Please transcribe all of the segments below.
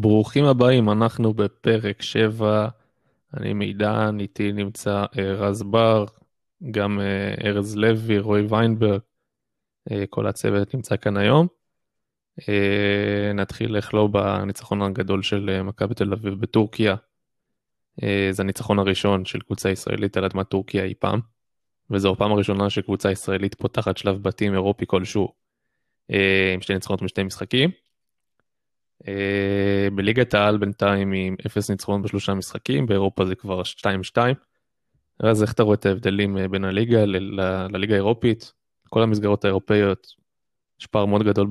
ברוכים הבאים, אנחנו בפרק 7, אני מידן, איתי נמצא אה, רז בר, גם אה, ארז לוי, רועי ויינברג, אה, כל הצוות נמצא כאן היום. נתחיל לכלוא בניצחון הגדול של מכבי תל אביב בטורקיה. זה הניצחון הראשון של קבוצה ישראלית על אדמת טורקיה אי פעם, וזו הפעם הראשונה שקבוצה ישראלית פותחת שלב בתים אירופי כלשהו עם שתי ניצחונות משתי משחקים. אה, בליגת העל בינתיים עם אפס ניצחונות בשלושה משחקים, באירופה זה כבר 2-2. אז איך אתה רואה את ההבדלים אה, בין הליגה לליגה האירופית? כל המסגרות האירופאיות, יש פער מאוד גדול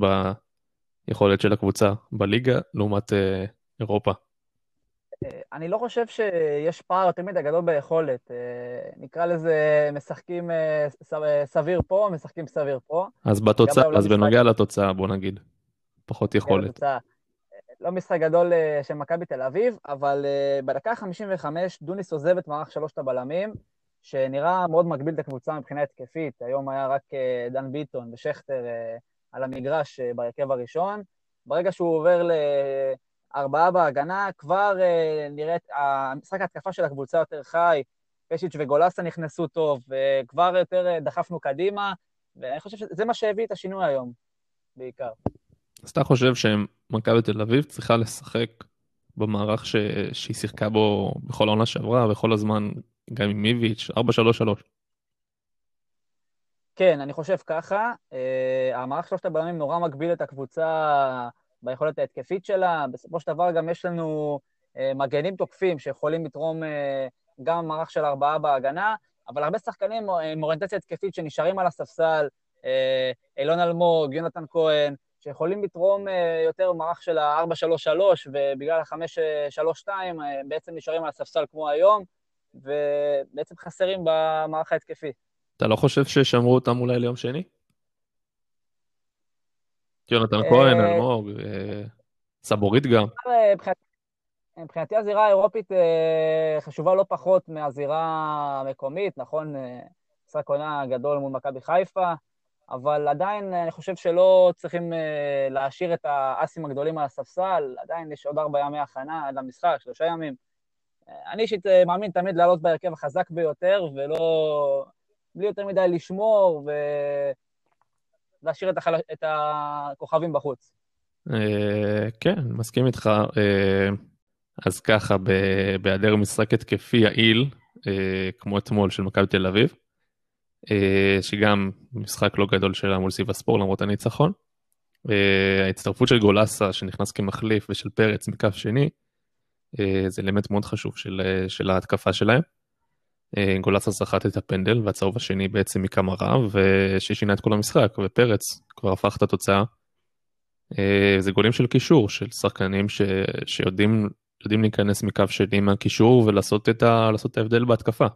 ביכולת של הקבוצה בליגה לעומת אה, אירופה. אני לא חושב שיש פער יותר מדי גדול ביכולת. נקרא לזה משחקים סביר פה, משחקים סביר פה. אז בתוצאה, אז בנוגע לתוצאה, בוא נגיד, פחות יכולת. לא משחק גדול אה, של מכבי תל אביב, אבל אה, בדקה ה-55 דוניס עוזב את מערך שלושת הבלמים, שנראה מאוד מגביל את הקבוצה מבחינה התקפית. היום היה רק אה, דן ביטון ושכטר על המגרש בהרכב הראשון. ברגע שהוא עובר לארבעה בהגנה, כבר נראית, המשחק ההתקפה של הקבוצה יותר חי, פשיץ' וגולסה נכנסו טוב, וכבר יותר דחפנו קדימה, ואני חושב שזה מה שהביא את השינוי היום, בעיקר. אז אתה חושב שמכבי תל אביב צריכה לשחק במערך ש... שהיא שיחקה בו בכל העונה שעברה וכל הזמן גם עם מיביץ' 4-3-3. כן, אני חושב ככה. Uh, המערך שלושת הבלמים נורא מגביל את הקבוצה ביכולת ההתקפית שלה. בסופו של דבר גם יש לנו uh, מגנים תוקפים שיכולים לתרום uh, גם מערך של ארבעה בהגנה, אבל הרבה שחקנים עם אוריינטציה התקפית שנשארים על הספסל, uh, אילון אלמוג, יונתן כהן, שיכולים לתרום אה, יותר מערך של ה-4-3-3, ובגלל ה-5-3-2 אה, בעצם נשארים על הספסל כמו היום, ובעצם חסרים במערך ההתקפי. אתה לא חושב ששמרו אותם אולי ליום שני? יונתן כהן, אה, אלמוג, סבורית גם. מבחינתי הזירה האירופית חשובה לא פחות מהזירה המקומית, נכון? משחק עונה גדול מול מכבי חיפה. אבל עדיין אני חושב שלא צריכים אה, להשאיר את האסים הגדולים על הספסל, עדיין יש עוד ארבע ימי הכנה עד למשחק, שלושה ימים. אה, אני אישית אה, מאמין תמיד לעלות בהרכב החזק ביותר, ולא... בלי יותר מדי לשמור ולהשאיר את, החל... את הכוכבים בחוץ. כן, מסכים איתך. אז ככה, בהיעדר משחק התקפי יעיל, כמו אתמול של מכבי תל אביב, אה, שגם משחק לא גדול שלה מול סיב הספור למרות הניצחון. אה, ההצטרפות של גולסה שנכנס כמחליף ושל פרץ מכף שני, אה, זה אלמנט מאוד חשוב של, של ההתקפה שלהם. גולסה סחט את הפנדל והצהוב השני בעצם מכמה רב ששינה את כל המשחק ופרץ כבר הפך את התוצאה. זה גולים של קישור של שחקנים ש, שיודעים להיכנס מקו שני מהקישור ולעשות את, ה, את ההבדל בהתקפה.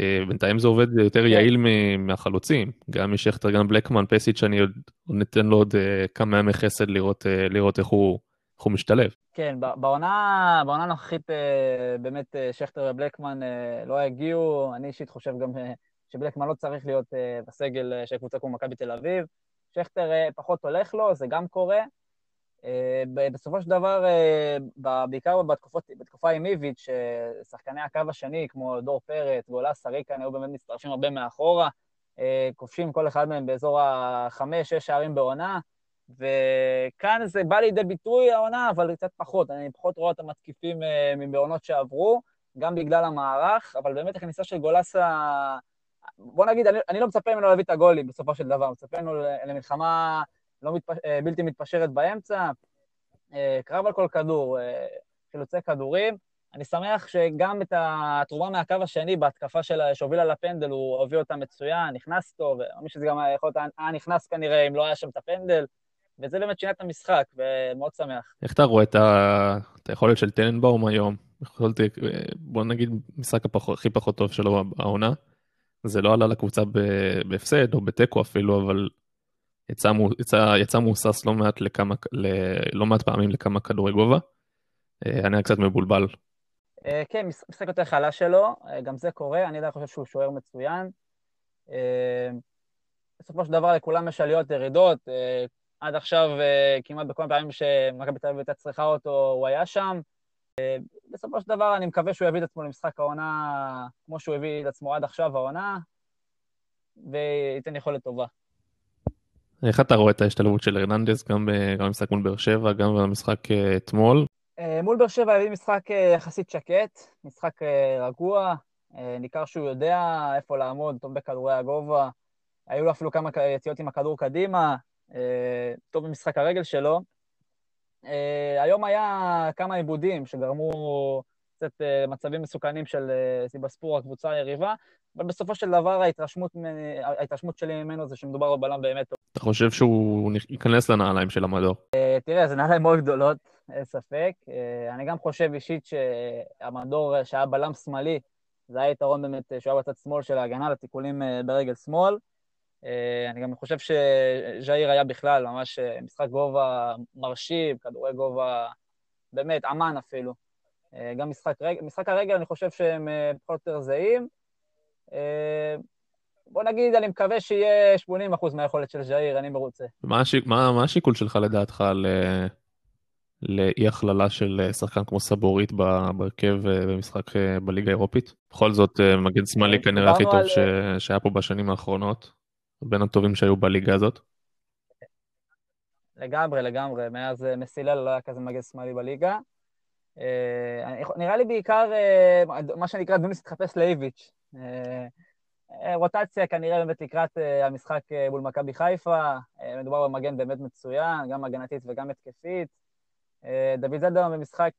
אה, בינתיים זה עובד יותר כן. יעיל מהחלוצים, גם משכטר, גם בלקמן, פסיץ', אני עוד ניתן לו עוד אה, כמה ימי חסד לראות, אה, לראות איך, הוא, איך הוא משתלב. כן, בעונה הנוכחית באמת שכטר ובלקמן לא הגיעו, אני אישית חושב גם שבלקמן לא צריך להיות בסגל של קבוצה כמו מכבי תל אביב. שכטר פחות הולך לו, זה גם קורה. אה, בסופו של דבר, אה, בעיקר בתקופות, בתקופה עם איביץ', שחקני הקו השני, כמו דור פרץ, גולס, סריקן, היו באמת מצטרפים הרבה מאחורה, אה, כובשים כל אחד מהם באזור החמש, שש שערים בעונה, וכאן זה בא לידי ביטוי העונה, אבל קצת פחות. אני פחות רואה את המתקיפים מבעונות שעברו, גם בגלל המערך, אבל באמת הכניסה של גולסה... בוא נגיד, אני, אני לא מצפה ממנו להביא את הגולים בסופו של דבר, מצפה ממנו למלחמה לא מתפ... אה, בלתי מתפשרת באמצע, אה, קרב על כל כדור, אה, חילוצי כדורים. אני שמח שגם את התרומה מהקו השני בהתקפה של שהובילה לפנדל, הוא הביא אותה מצוין, נכנס טוב, ומי שזה גם יכול להיות היה נכנס כנראה אם לא היה שם את הפנדל, וזה באמת שינה את המשחק, ומאוד שמח. איך אתה רואה את, ה... את היכולת של טננבאום היום? יכולתי, בוא נגיד, משחק הפח... הכי פחות טוב שלו העונה. זה לא עלה לקבוצה בהפסד או בתיקו אפילו, אבל יצא, יצא, יצא מוסס לא מעט, לכמה, ל, לא מעט פעמים לכמה כדורי גובה. אה, אני היה קצת מבולבל. אה, כן, משחק יותר חלש שלו, אה, גם זה קורה, אני עדיין חושב שהוא שוער מצוין. בסופו של דבר לכולם יש עליות ירידות, עד עכשיו, כמעט בכל הפעמים שמכבי תל אביב הייתה צריכה אותו, הוא היה שם. בסופו של דבר, אני מקווה שהוא יביא את עצמו למשחק העונה כמו שהוא הביא את עצמו עד עכשיו העונה, וייתן יכולת טובה. איך אתה רואה את ההשתלבות של הרננדס גם במשחק מול באר שבע, גם במשחק אתמול? מול באר שבע הביא משחק יחסית שקט, משחק רגוע, ניכר שהוא יודע איפה לעמוד, טוב בכדורי הגובה. היו לו אפילו כמה יציאות עם הכדור קדימה, טוב במשחק הרגל שלו. היום היה כמה עיבודים שגרמו קצת מצבים מסוכנים של סיבספור, הקבוצה היריבה, אבל בסופו של דבר ההתרשמות, ההתרשמות שלי ממנו זה שמדובר בבלם באמת טוב. אתה חושב שהוא ייכנס לנעליים של המדור? תראה, זה נעליים מאוד גדולות, אין ספק. אני גם חושב אישית שהמדור שהיה בלם שמאלי, זה היה יתרון באמת שהוא היה בצד שמאל של ההגנה לתיקולים ברגל שמאל. אני גם חושב שז'איר היה בכלל ממש משחק גובה מרשים, כדורי גובה באמת, אמן אפילו. גם משחק, משחק הרגל, אני חושב שהם פחות או יותר זהים. בוא נגיד, אני מקווה שיהיה 80% מהיכולת של ז'איר, אני מרוצה. מה, השיק, מה, מה השיקול שלך לדעתך ל... לאי הכללה של שחקן כמו סבורית בהרכב במשחק בליגה האירופית? בכל זאת, מגן שמאלי כנראה הכי טוב על... ש... שהיה פה בשנים האחרונות, בין הטובים שהיו בליגה הזאת. לגמרי, לגמרי. מאז מסילל לא היה כזה מגן שמאלי בליגה. נראה לי בעיקר, מה שנקרא, דוניס התחפש לאיביץ'. רוטציה כנראה באמת לקראת המשחק מול מכבי חיפה, מדובר במגן באמת מצוין, גם הגנתית וגם התקפית. דוד זאדה במשחק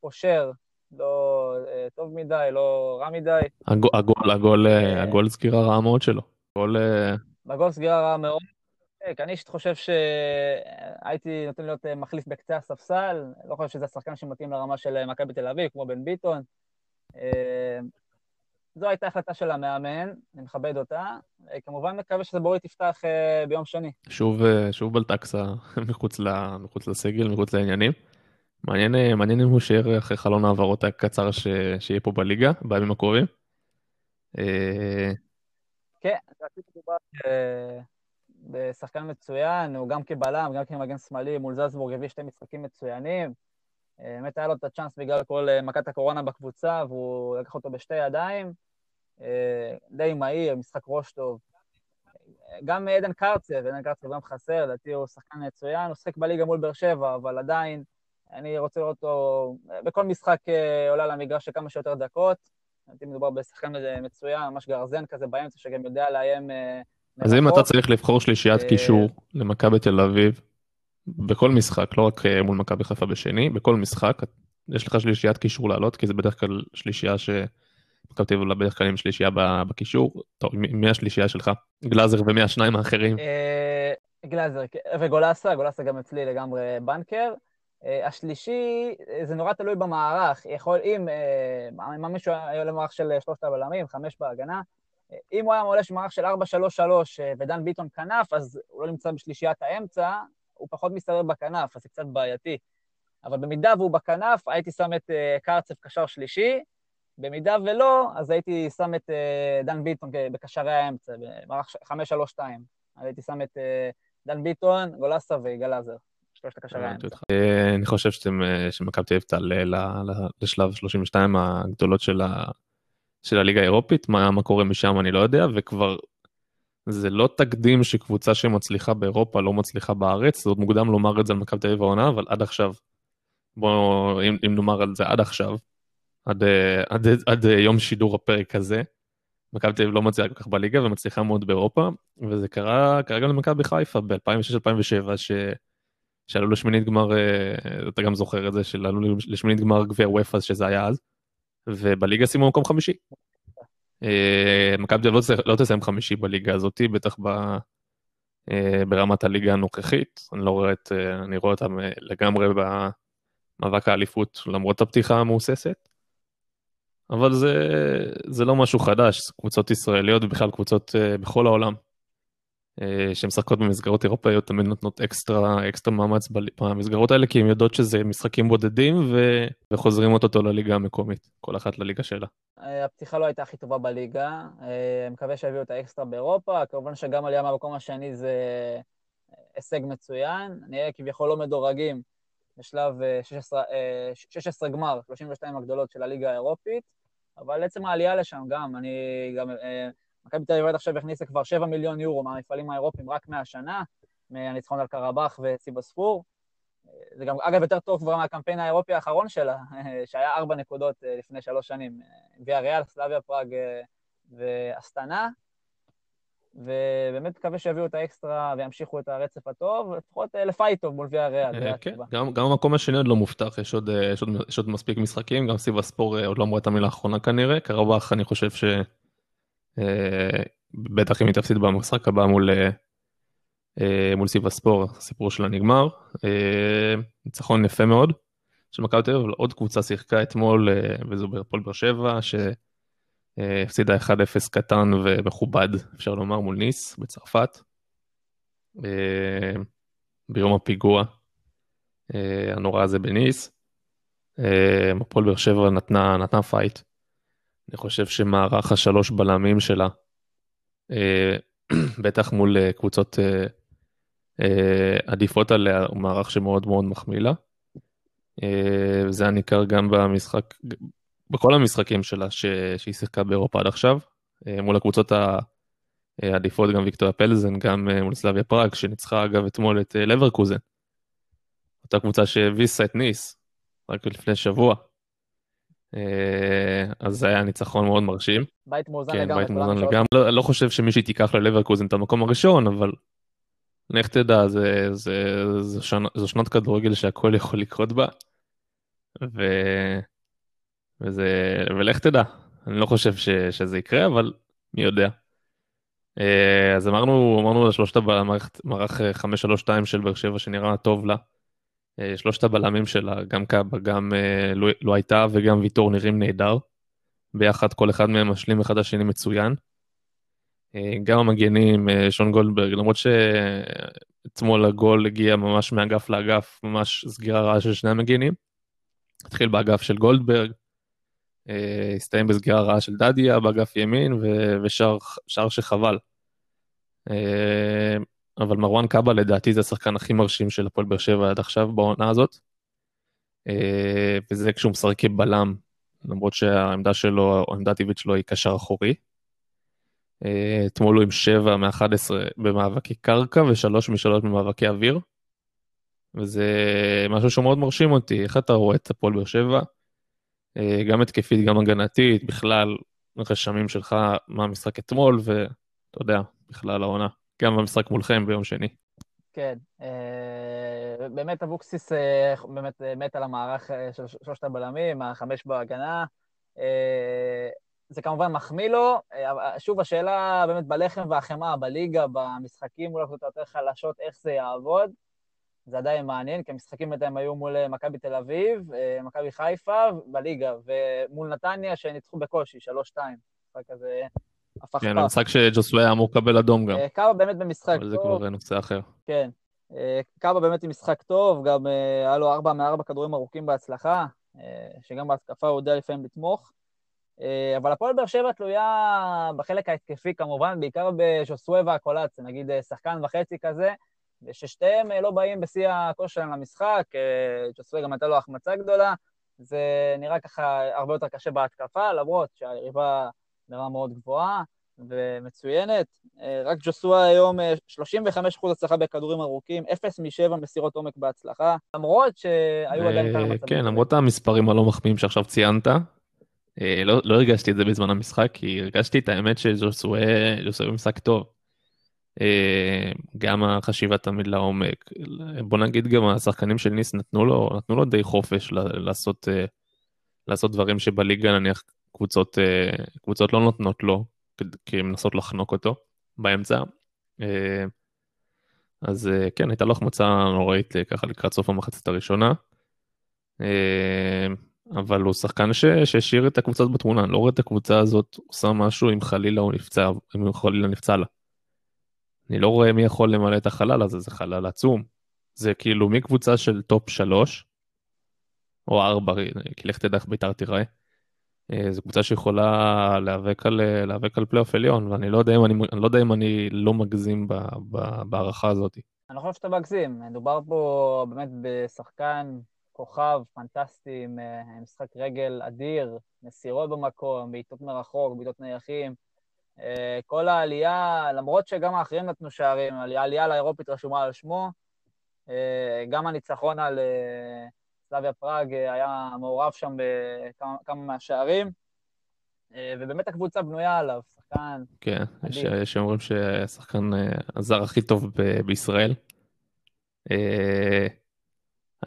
פושר, לא טוב מדי, לא רע מדי. הגול, הגול, הגול סגירה רעה מאוד שלו. גול... בגול סגירה רעה מאוד. אני אישית חושב שהייתי נותן להיות מחליף בקצה הספסל, לא חושב שזה השחקן שמתאים לרמה של מכבי תל אביב, כמו בן ביטון. זו הייתה החלטה של המאמן, אני מכבד אותה. כמובן מקווה שסבורית תפתח ביום שני. שוב, שוב בלטקסה מחוץ, מחוץ לסגל, מחוץ לעניינים. מעניין, מעניין אם הוא שיער אחרי חלון העברות הקצר ש... שיהיה פה בליגה, בימים הקרובים. כן, רציתי מדובר בשחקן מצוין, הוא גם כבלם, גם כמגן שמאלי, מול זלזבורג הביא שתי משחקים מצוינים. באמת היה לו את הצ'אנס בגלל כל מכת הקורונה בקבוצה, והוא לקח אותו בשתי ידיים. די מהיר, משחק ראש טוב. גם עדן קרצב, עדן קרצב גם חסר, לדעתי הוא שחקן מצוין, הוא שחק בליגה מול באר שבע, אבל עדיין אני רוצה לראות אותו בכל משחק עולה למגרש של כמה שיותר דקות. לדעתי מדובר בשחקן מצוין, ממש גרזן כזה באמצע, שגם יודע לאיים אז אם אתה צריך לבחור שלישיית קישור למכבי תל אביב, בכל משחק, לא רק מול מכבי חיפה בשני, בכל משחק, יש לך שלישיית קישור לעלות, כי זה בדרך כלל שלישייה ש... מכבי תל אביב בדרך כלל עם שלישייה בקישור. טוב, מי השלישייה שלך? גלאזר ומי השניים האחרים? גלאזר וגולסה, גולסה גם אצלי לגמרי בנקר. השלישי, זה נורא תלוי במערך. יכול, אם, אם מישהו היה למערך של שלושת הבלמים, חמש בהגנה, אם הוא היה מעולה של מערך של 4-3-3 ודן ביטון כנף, אז הוא לא נמצא בשלישיית האמצע, הוא פחות מסתדר בכנף, אז זה קצת בעייתי. אבל במידה והוא בכנף, הייתי שם את קרצב קשר שלישי, במידה ולא, אז הייתי שם את דן ביטון בקשרי האמצע, במערך 5-3-2. אז הייתי שם את דן ביטון, גולסה ויגאל עזר. שלושת הקשרי האמצע. אני חושב שמכבי תל אביב תעלה לשלב 32 הגדולות של של הליגה האירופית, מה, מה קורה משם אני לא יודע, וכבר זה לא תקדים שקבוצה שמצליחה באירופה לא מצליחה בארץ, זה עוד מוקדם לומר את זה על מכבי תל אביב העונה, אבל עד עכשיו, בואו, אם, אם נאמר על זה עד עכשיו, עד, עד, עד, עד יום שידור הפרק הזה, מכבי תל אביב לא מצליחה כל כך בליגה ומצליחה מאוד באירופה, וזה קרה, קרה גם למכבי חיפה ב-2006-2007, ש... שעלו לשמינית גמר, אתה גם זוכר את זה, שעלו לשמינית גמר גביע וופא, שזה היה אז. ובליגה סיימו מקום חמישי. אה, מכבי תל אביב לא תסיים חמישי בליגה הזאתי, בטח אה, ברמת הליגה הנוכחית. אני לא רואה את, אה, אני רואה אותם לגמרי במאבק האליפות, למרות הפתיחה המהוססת. אבל זה, זה לא משהו חדש, קבוצות ישראליות ובכלל קבוצות בכל העולם. שמשחקות במסגרות אירופאיות תמיד נותנות אקסטרה, אקסטרה מאמץ במסגרות האלה, כי הן יודעות שזה משחקים בודדים ו... וחוזרים אותו לליגה המקומית, כל אחת לליגה שלה. הפתיחה לא הייתה הכי טובה בליגה, אני מקווה שיביאו את האקסטרה באירופה, כמובן שגם עלייה מהמקום השני זה הישג מצוין. נהיה כביכול לא מדורגים בשלב 16, 16 גמר, 32 הגדולות של הליגה האירופית, אבל עצם העלייה לשם גם, אני גם... מכבי תל אביב עכשיו הכניסה כבר 7 מיליון יורו מהמפעלים האירופיים רק מהשנה, מהניצחון על קרבאח וציבספור. זה גם, אגב, יותר טוב כבר מהקמפיין האירופי האחרון שלה, שהיה ארבע נקודות אה, לפני שלוש שנים. ויאריאל, סלאביה פראג אה, ואסטנה. ובאמת מקווה שיביאו את האקסטרה וימשיכו את הרצף הטוב, לפחות אה, לפייט טוב מול ויאריאל. כן, גם, גם המקום השני עוד לא מובטח, יש עוד, יש, עוד, יש עוד מספיק משחקים, גם סיבאספור עוד לא אמרו את המילה האחרונה כנראה, קרבאח אני חושב ש... בטח אם היא תפסיד במשחק הבא מול אה, מול סיבאספור, הסיפור שלה נגמר. אה, ניצחון יפה מאוד של מכבי תל אביב, עוד קבוצה שיחקה אתמול, אה, וזו הפועל באר שבע, שהפסידה 1-0 קטן ומכובד, אפשר לומר, מול ניס בצרפת. ביום הפיגוע הנורא הזה בניס. הפועל באר שבע נתנה, נתנה פייט. אני חושב שמערך השלוש בלמים שלה, בטח מול קבוצות אה, עדיפות עליה הוא מערך שמאוד מאוד מחמיא לה. אה, וזה היה ניכר גם במשחק, בכל המשחקים שלה. שהיא שיחקה באירופה עד עכשיו, אה, מול הקבוצות העדיפות, גם ויקטוריה פלזן, גם מול סלאביה פראג, שניצחה אגב אתמול את לברקוזן. אותה קבוצה שהביסה את ניס רק לפני שבוע. אז זה היה ניצחון מאוד מרשים. בית מאוזן כן, לגמרי. בית מאוזן לגמרי. לא, לא חושב שמישהי תיקח ללברקוזן את המקום הראשון, אבל לך תדע, זה, זה, זה, שנ, זו שנות כדורגל שהכל יכול לקרות בה. ו... וזה, ולך תדע, אני לא חושב ש, שזה יקרה, אבל מי יודע. אה, אז אמרנו, אמרנו לשלושת המערכת, מערך 532 של באר שבע שנראה טוב לה. אה, שלושת הבלמים שלה, גם קאבה, גם לא הייתה וגם ויטור נראים נהדר. ביחד כל אחד מהם משלים אחד השני מצוין. אה, גם המגנים, אה, שון גולדברג, למרות שאתמול הגול הגיע ממש מאגף לאגף, ממש סגירה רעה של שני המגנים. התחיל באגף של גולדברג, הסתיים בסגירה רעה של דדיה באגף ימין, ושער שחבל. אבל מרואן קאבה לדעתי זה השחקן הכי מרשים של הפועל באר שבע עד עכשיו בעונה הזאת. וזה כשהוא משחק כבלם, למרות שהעמדה שלו, העמדה הטבעית שלו היא קשר אחורי. אה, אתמול הוא עם 7 מ-11 במאבקי קרקע ו-3 מ-3 במאבקי אוויר. וזה משהו שמאוד מרשים אותי, איך אתה רואה את הפועל באר שבע? אה, גם התקפית, גם הגנתית, בכלל, רשמים שלך מה המשחק אתמול, ואתה יודע, בכלל העונה. גם במשחק מולכם ביום שני. כן, אה, באמת אבוקסיס באמת מת על המערך של שלושת הבלמים, החמש בהגנה. זה כמובן מחמיא לו. אה, שוב, השאלה באמת בלחם והחמאה, בליגה, במשחקים מול הקבוצות יותר חלשות, איך זה יעבוד. זה עדיין מעניין, כי המשחקים בינתיים היו מול אה, מכבי תל אביב, אה, מכבי חיפה בליגה, ומול נתניה שניצחו בקושי, 3-2. משחק כזה הפך כן, המשחק שג'וסווה היה אמור לקבל אדום גם. קאבה באמת במשחק טוב. אבל זה כבר נושא אחר. כן. קאבה באמת עם משחק טוב, גם היה לו 4 מ-4 כדורים ארוכים בהצלחה, שגם בהתקפה הוא יודע לפעמים לתמוך. אה, אבל הפועל באר שבע תלויה בחלק ההתקפי כמובן, בעיקר בשוסווה והקולאצ, נגיד אה, שחקן וחצי כזה, וששתיהם אה, לא באים בשיא הכושר שלהם למשחק, ג'וסווה גם הייתה לו החמצה גדולה, זה נראה ככה הרבה יותר קשה בהתקפה, למרות שהיריבה נראה מאוד גבוהה ומצוינת. רק ג'וסווה היום 35% הצלחה בכדורים ארוכים, 0 מ-7 מסירות עומק בהצלחה, למרות שהיו עדיין כמה מצבים. כן, למרות המספרים הלא מחמיאים שעכשיו ציינת, אה, לא, לא הרגשתי את זה בזמן המשחק, כי הרגשתי את האמת שז'וסווה במשחק טוב. אה, גם החשיבה תמיד לעומק. בוא נגיד גם השחקנים של ניס נתנו לו, נתנו לו די חופש לעשות, אה, לעשות דברים שבליגה נניח קבוצות, קבוצות לא נותנות לו, כי הן מנסות לחנוק אותו באמצע. אז כן, הייתה לו החמצה נוראית ככה לקראת סוף המחצית הראשונה. אבל הוא שחקן שהשאיר את הקבוצה בתמונה, אני לא רואה את הקבוצה הזאת עושה משהו אם חלילה הוא נפצע, אם הוא חלילה נפצע לה. אני לא רואה מי יכול למלא את החלל הזה, זה חלל עצום. זה כאילו מקבוצה של top 3, או 4, כי לך תדע איך בית"ר תיראה. אה, זו קבוצה שיכולה להיאבק על, להיאבק על פלייאוף עליון, ואני לא יודע אם אני, אני לא, יודע אם אני לא מגזים בהערכה הזאת. אני לא חושב שאתה מגזים. מדובר פה באמת בשחקן כוכב פנטסטי עם אה, משחק רגל אדיר, מסירות במקום, בעיטות מרחוק, בעיטות נייחים. אה, כל העלייה, למרות שגם האחרים נתנו שערים, העלייה לאירופית רשומה על שמו, אה, גם הניצחון על סלאביה פראג היה מעורב שם בכמה מהשערים, ובאמת הקבוצה בנויה עליו, שחקן כן, יש שאומרים שהשחקן הזר הכי טוב בישראל.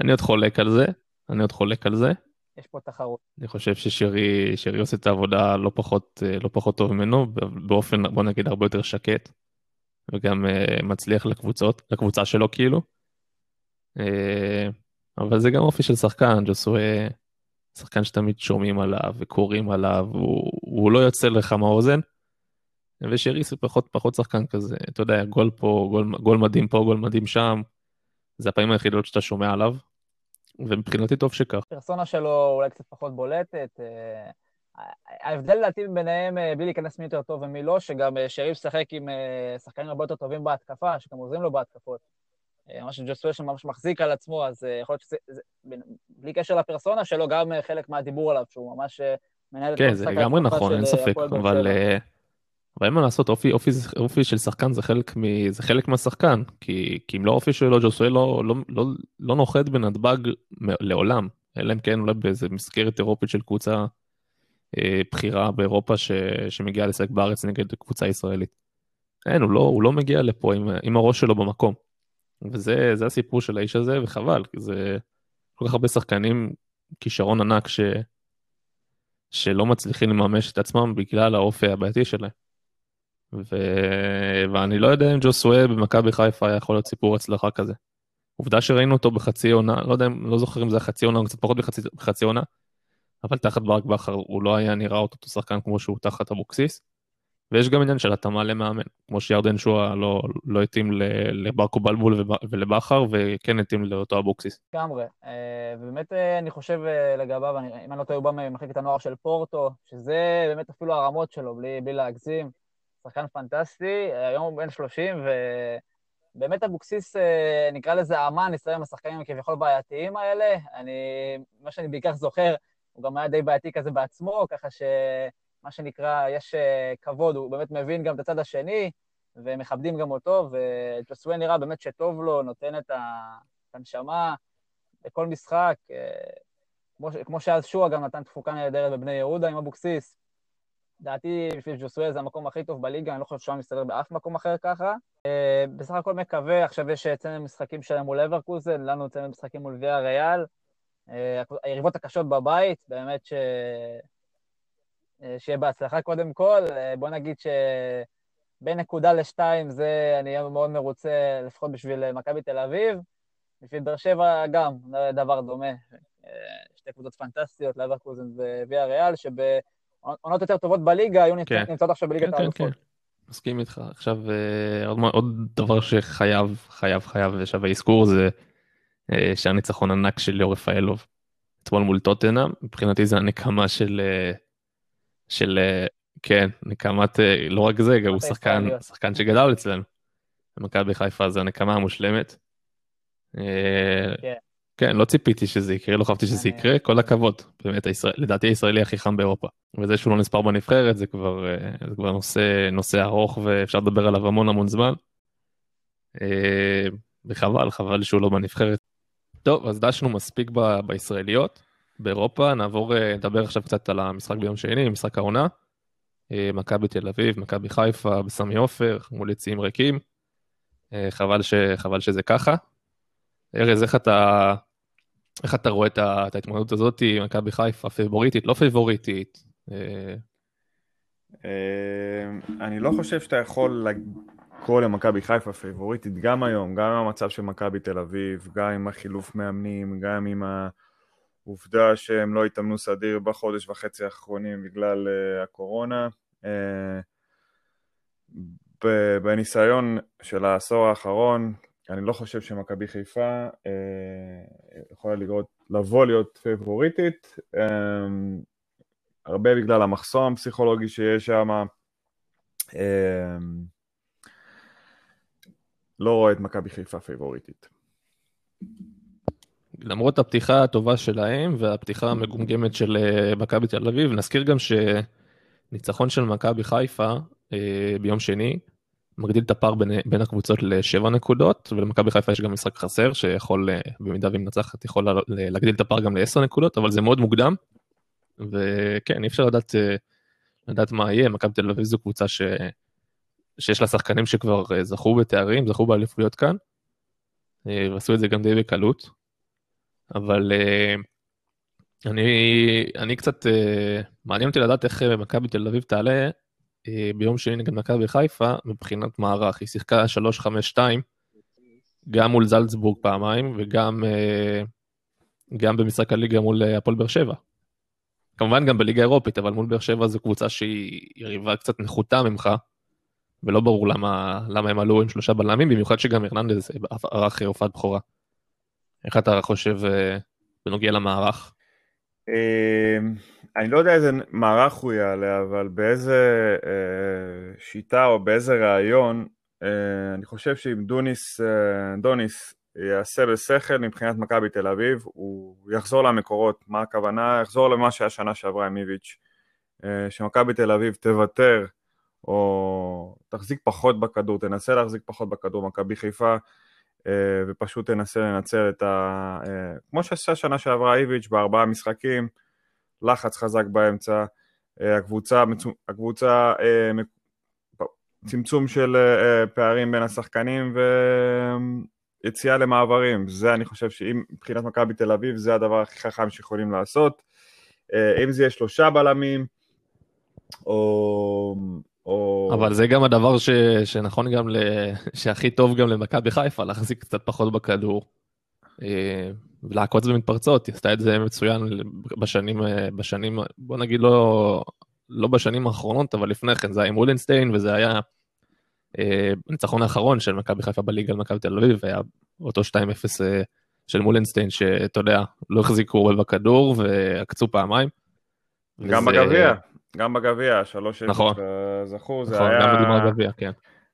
אני עוד חולק על זה, אני עוד חולק על זה. יש פה תחרות. אני חושב ששירי, שירי עושה את העבודה לא פחות, לא פחות טוב ממנו, באופן, בוא נגיד, הרבה יותר שקט, וגם מצליח לקבוצות, לקבוצה שלו כאילו. אבל זה גם אופי של שחקן, ג'וסווה, שחקן שתמיד שומעים עליו וקוראים עליו, הוא, הוא לא יוצא לך מהאוזן. ושירי זה פחות, פחות שחקן כזה, אתה יודע, גול פה, גול, גול מדהים פה, גול מדהים שם. זה הפעמים היחידות שאתה שומע עליו, ומבחינתי טוב שכך. הפרסונה שלו אולי קצת פחות בולטת. אה, ההבדל לדעתי ביניהם, אה, בלי להיכנס מי יותר טוב ומי לא, שגם אה, שריף שחק עם שחקנים הרבה יותר טובים בהתקפה, שגם עוזרים לו בהתקפות. מה שג'וסואל ממש מחזיק על עצמו, אז יכול להיות שזה, בלי קשר לפרסונה שלו, גם חלק מהדיבור עליו, שהוא ממש מנהל את כן, זה לגמרי נכון, אין ספק, אבל אבל אין מה לעשות, אופי, אופי, אופי של שחקן זה חלק, מ, זה חלק מהשחקן, כי, כי אם לא אופי שלו, ג'וסואל לא, לא, לא, לא נוחת בנתב"ג לעולם, אלא אם כן אולי באיזה מסגרת אירופית של קבוצה אה, בכירה באירופה ש, שמגיעה לשחק בארץ נגד קבוצה ישראלית. אין, הוא לא, הוא לא מגיע לפה עם, עם הראש שלו במקום. וזה הסיפור של האיש הזה, וחבל, כי זה כל כך הרבה שחקנים, כישרון ענק ש, שלא מצליחים לממש את עצמם בגלל האופי הבעייתי שלהם. ו... ואני לא יודע אם ג'וסווה במכבי חיפה היה יכול להיות סיפור הצלחה כזה. עובדה שראינו אותו בחצי עונה, לא יודע, לא זוכר אם זה היה חצי עונה או קצת פחות מחצי, מחצי עונה, אבל תחת ברק בכר הוא לא היה נראה אותו שחקן כמו שהוא תחת אבוקסיס. ויש גם עניין של התאמה למאמן, כמו שירדן שואה לא, לא התאים לברקו בלבול ולבכר, וכן התאים לאותו אבוקסיס. לגמרי, אה, ובאמת אה, אני חושב אה, לגביו, אם אני לא טועה, הוא בא ממחלקת הנוער של פורטו, שזה באמת אפילו הרמות שלו, בלי, בלי להגזים. שחקן פנטסטי, היום הוא בן 30, ובאמת אבוקסיס, נקרא לזה אמן, ישראל עם השחקנים הכביכול בעייתיים האלה. אני, מה שאני בעיקר זוכר, הוא גם היה די בעייתי כזה בעצמו, ככה שמה שנקרא, יש אה, כבוד, הוא באמת מבין גם את הצד השני, ומכבדים גם אותו, וג'וסווה נראה באמת שטוב לו, נותן את הנשמה בכל משחק. אה, כמו, כמו שאז שועה גם נתן תפוקה נהדרת בבני יהודה עם אבוקסיס, לדעתי בשביל ג'וסווה זה המקום הכי טוב בליגה, אני לא חושב שהוא מסתדר באף מקום אחר ככה. אה, בסך הכל מקווה, עכשיו יש צמד משחקים שלהם מול אברקוזן, לנו צמד משחקים מול ויה ריאל. היריבות הקשות בבית, באמת ש... אה, שיהיה בהצלחה קודם כל. בוא נגיד שבין נקודה לשתיים זה אני אהיה מאוד מרוצה, לפחות בשביל מכבי תל אביב. בשביל באר שבע גם, דבר דומה. שתי קבוצות פנטסטיות, לאברקוזן וויה ריאל, שב... עונות יותר טובות בליגה היו כן. נמצאות עכשיו בליגת כן, כן, האלופות. כן, כן, מסכים איתך. עכשיו אה, עוד, עוד דבר שחייב, חייב, חייב ושווה אזכור זה אה, שהניצחון ענק של ליאור רפאלוב אתמול מול טוטנאם, מבחינתי זה הנקמה של, אה, של, כן, נקמת, לא רק זה, גם הוא שחקן, שחקן שגדל אצלנו. במכבי חיפה זה הנקמה המושלמת. כן. כן, לא ציפיתי שזה יקרה, לא חשבתי שזה יקרה, כל הכבוד. באמת, הישראל, לדעתי הישראלי הכי חם באירופה. וזה שהוא לא נספר בנבחרת, זה כבר, אה, זה כבר נושא, נושא ארוך ואפשר לדבר עליו המון המון זמן. אה, וחבל, חבל שהוא לא בנבחרת. טוב, אז דשנו מספיק ב, בישראליות. באירופה, נעבור, אה, נדבר עכשיו קצת על המשחק ביום שני, משחק העונה. מכבי תל אביב, מכבי חיפה, בסמי עופר, מול יציאים ריקים. חבל, ש, חבל שזה ככה. ארז, איך אתה, איך אתה רואה את ההתמודדות הזאת, מכבי חיפה, פייבוריטית, לא פייבוריטית? אה, אה, אני לא חושב שאתה יכול לקרוא למכבי חיפה פייבוריטית גם היום, גם עם המצב של מכבי תל אביב, גם עם החילוף מאמנים, גם עם העובדה שהם לא התאמנו סדיר בחודש וחצי האחרונים בגלל אה, הקורונה. בניסיון של העשור האחרון, אני לא חושב שמכבי חיפה אה, יכולה לגרות, לבוא להיות פייבוריטית, אה, הרבה בגלל המחסום הפסיכולוגי שיש שם. אה, לא רואה את מכבי חיפה פייבוריטית. למרות הפתיחה הטובה שלהם והפתיחה המגומגמת של אה, מכבי תל אביב, נזכיר גם שניצחון של מכבי חיפה אה, ביום שני מגדיל את הפער בין, בין הקבוצות לשבע נקודות, ולמכבי חיפה יש גם משחק חסר שיכול, אה, במידה והיא מנצחת, יכול להגדיל את הפער גם לעשר נקודות, אבל זה מאוד מוקדם, וכן, אי אפשר לדעת, לדעת מה יהיה, מכבי תל אביב זו קבוצה ש... שיש לה שחקנים שכבר זכו בתארים, זכו באליפויות כאן, ועשו את זה גם די בקלות. אבל uh, אני, אני קצת, uh, מעניין אותי לדעת איך אה, מכבי תל אביב תעלה ביום שני נגד מכבי חיפה מבחינת מערך. היא שיחקה 3-5-2, גם מול זלצבורג פעמיים וגם גם במשחק הליגה מול הפועל באר שבע. כמובן גם בליגה האירופית, אבל מול באר שבע זו קבוצה שהיא יריבה קצת נחותה ממך, ולא ברור למה, למה הם עלו עם שלושה בלמים, במיוחד שגם הרננדז ערך הופעת בכורה. איך אתה חושב אה, בנוגע למערך? אמ, אני לא יודע איזה מערך הוא יעלה, אבל באיזה אה, שיטה או באיזה רעיון, אה, אני חושב שאם דוניס, דוניס יעשה בשכל מבחינת מכבי תל אביב, הוא יחזור למקורות, מה הכוונה? יחזור למה שהיה שנה שעברה עם איביץ', שמכבי תל אביב תוותר או תחזיק פחות בכדור, תנסה להחזיק פחות בכדור, מכבי חיפה אה, ופשוט תנסה לנצל את ה... אה, כמו שעשה שנה שעברה איביץ' בארבעה משחקים, לחץ חזק באמצע, אה, הקבוצה, הקבוצה צמצום של פערים בין השחקנים ויציאה למעברים. זה אני חושב שאם מבחינת מכבי תל אביב זה הדבר הכי חכם שיכולים לעשות. אם זה יהיה שלושה בלמים, או או... אבל זה גם הדבר ש... שנכון גם, ל... שהכי טוב גם למכבי חיפה, להחזיק קצת פחות בכדור. אה, ולעקוץ במתפרצות, היא עשתה את זה מצוין בשנים, אה, בשנים, בוא נגיד לא, לא בשנים האחרונות, אבל לפני כן זה היה עם אולנסטיין, וזה היה אה, הניצחון האחרון של מכבי חיפה בליגה על מכבי תל אביב, היה אותו 2-0 של מולנסטיין, שאתה יודע, לא החזיקו הרבה בכדור ועקצו פעמיים. גם וזה... גם בגביע, שלוש נכון. זכו, זה נכון, היה... נכון, גם בגמר גביע, כן.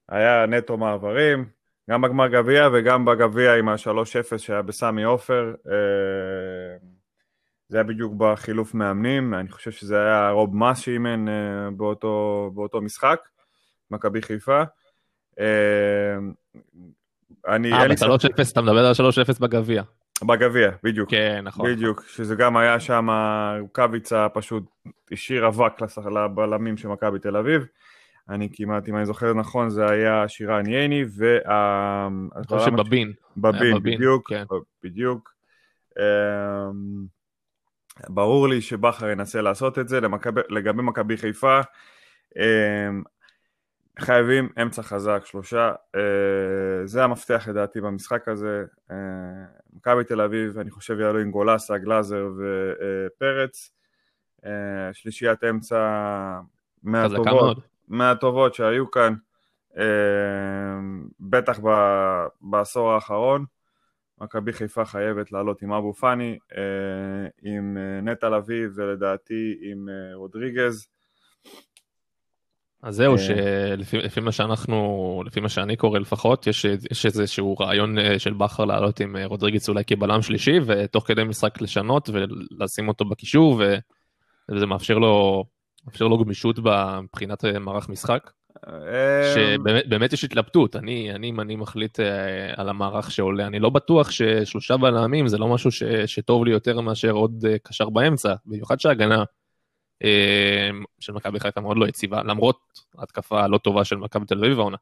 היה נטו מעברים, גם בגמר גביע וגם בגביע עם ה-3-0 שהיה בסמי עופר. אה, זה היה בדיוק בחילוף מאמנים, אני חושב שזה היה רוב מס שאימן אה, באותו, באותו משחק, מכבי חיפה. אה, אני... אה, ב-3-0, אתה מדבר על 3-0 בגביע. בגביע, בדיוק. כן, נכון. בדיוק, שזה גם היה שם, רוקאביצה פשוט השאיר אבק לבלמים של מכבי תל אביב. אני כמעט, אם אני זוכר נכון, זה היה שירן ייני וה... אני חושב שבבין. בבין, בדיוק, כן. בדיוק. אמ, ברור לי שבכר ינסה לעשות את זה, לגבי מכבי חיפה, אמ, חייבים אמצע חזק, שלושה, אה, זה המפתח לדעתי במשחק הזה. אה, מכבי תל אביב, אני חושב יעלו עם גולסה, גלאזר ופרץ. אה, שלישיית אמצע מהטובות, מהטובות שהיו כאן, בטח בעשור האחרון. מכבי חיפה חייבת לעלות עם אבו פאני, עם נטע לביא ולדעתי עם רודריגז. אז זהו, אה. שלפי מה שאנחנו, לפי מה שאני קורא לפחות, יש, יש איזשהו רעיון אה, של בכר לעלות עם אה, רודריגץ אולי כבלם שלישי, ותוך כדי משחק לשנות ולשים אותו בקישור, וזה מאפשר לו, מאפשר לו גמישות מבחינת מערך משחק. שבאמת יש התלבטות, אני, אני, אם אני מחליט על המערך שעולה, אני לא בטוח ששלושה בלמים זה לא משהו ש, שטוב לי יותר מאשר עוד קשר באמצע, במיוחד שההגנה של מכבי חיפה מאוד לא יציבה, למרות התקפה הלא טובה של מכבי תל אביב העונה.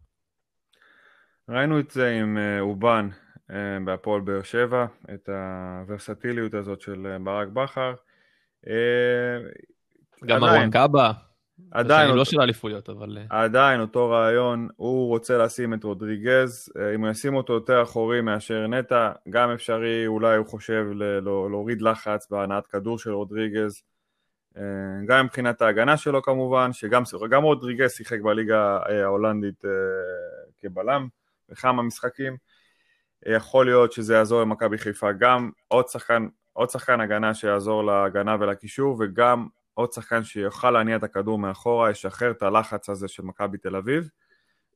ראינו את זה עם אה, אובן אה, בהפועל באר שבע, את הוורסטיליות הזאת של אה, ברק בכר. גם ארואן קאבה. עדיין, אותו, לא של אליפויות, אבל... עדיין אותו רעיון, הוא רוצה לשים את רודריגז, אם הוא ישים אותו יותר אחורי מאשר נטע, גם אפשרי, אולי הוא חושב להוריד לחץ בהנעת כדור של רודריגז, גם מבחינת ההגנה שלו כמובן, שגם גם רודריגס שיחק בליגה אה, ההולנדית אה, כבלם בכמה משחקים. יכול להיות שזה יעזור למכבי חיפה גם עוד שחקן, עוד שחקן הגנה שיעזור להגנה ולקישור וגם עוד שחקן שיוכל להניע את הכדור מאחורה, ישחרר את הלחץ הזה של מכבי תל אביב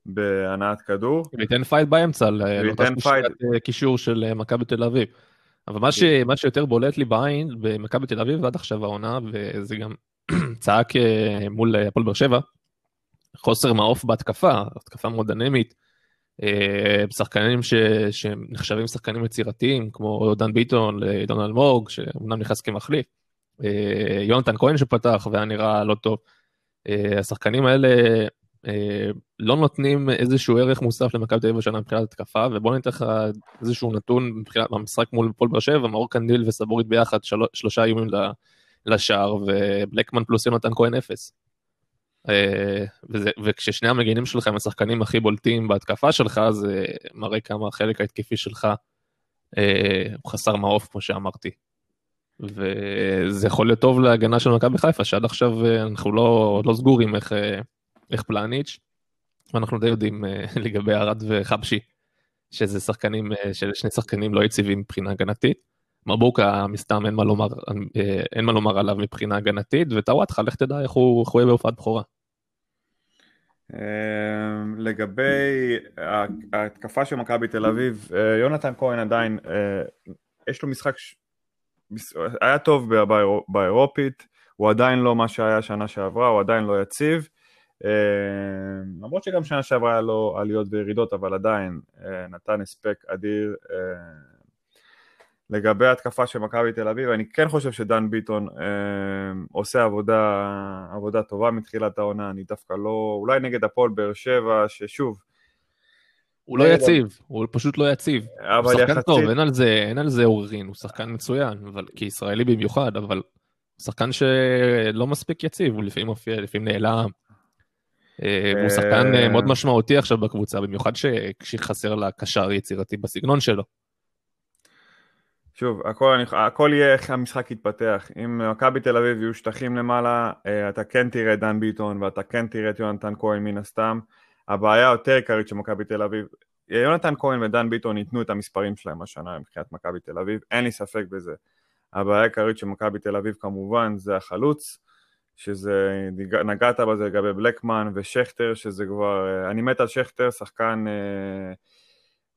בהנעת כדור. וייתן פייט באמצע, לאותה שלישיית קישור של מכבי תל אביב. אבל מה, ש, מה שיותר בולט לי בעין במכבי תל אביב עד עכשיו העונה, וזה גם צעק מול הפועל באר שבע, חוסר מעוף בהתקפה, התקפה מאוד אנמית. אה, שחקנים ש... שנחשבים שחקנים יצירתיים, כמו דן ביטון, עידון אלמוג, שאומנם נכנס כמחליף, אה, יונתן כהן שפתח והיה נראה לא טוב. אה, השחקנים האלה לא נותנים איזשהו ערך מוסף למכבי תל אביב השנה מבחינת התקפה, ובוא ניתן לך איזשהו נתון מבחינת המשחק מול הפועל באר שבע, מאור קנדיל וסבוריט ביחד, של... שלושה איומים לשער, ובלקמן פלוס יונתן כהן אפס. אה, וזה, וכששני המגינים שלך הם השחקנים הכי בולטים בהתקפה שלך, זה מראה כמה החלק ההתקפי שלך אה, הוא חסר מעוף, כמו שאמרתי. וזה יכול להיות טוב להגנה של מכבי חיפה, שעד עכשיו אה, אנחנו לא, לא סגורים איך, איך פלניץ', ואנחנו די יודעים לגבי ארד וחבשי, שזה שחקנים, שזה שני שחקנים לא יציבים מבחינה הגנתית. מבוקה מסתם אין מה לומר, אה, אין מה לומר עליו מבחינה הגנתית, וטוואטחה, לך תדע איך הוא יהיה בהופעת בכורה. אה, לגבי ההתקפה של מכבי תל אביב, אה, יונתן כהן עדיין, יש לו משחק, היה טוב באירופית, הוא עדיין לא מה שהיה שנה שעברה, הוא עדיין לא יציב. למרות שגם שנה שעברה היה לו עליות וירידות, אבל עדיין נתן הספק אדיר לגבי התקפה של מכבי תל אביב, אני כן חושב שדן ביטון אה, עושה עבודה, עבודה טובה מתחילת העונה, אני דווקא לא, אולי נגד הפועל באר שבע, ששוב... הוא לא יציב, הוא פשוט לא יציב. הוא שחקן יחצית... טוב, אין על, זה, אין על זה עוררין, הוא שחקן מצוין, אבל כישראלי במיוחד, אבל שחקן שלא מספיק יציב, הוא לפעמים מופיע, לפעמים נעלם. אה, הוא שחקן אה, מאוד משמעותי עכשיו בקבוצה, במיוחד כשחסר לה קשר יצירתי בסגנון שלו. שוב, הכל, אני, הכל יהיה איך המשחק יתפתח. אם מכבי תל אביב יהיו שטחים למעלה, אה, אתה כן תראה את דן ביטון ואתה כן תראה את יונתן כהן מן הסתם. הבעיה היותר עיקרית של מכבי תל אביב, יונתן כהן ודן ביטון ייתנו את המספרים שלהם השנה מבחינת מכבי תל אביב, אין לי ספק בזה. הבעיה העיקרית של מכבי תל אביב כמובן זה החלוץ, שזה, נגעת בזה לגבי בלקמן ושכטר, שזה כבר, אה, אני מת על שכטר, שחקן, אה,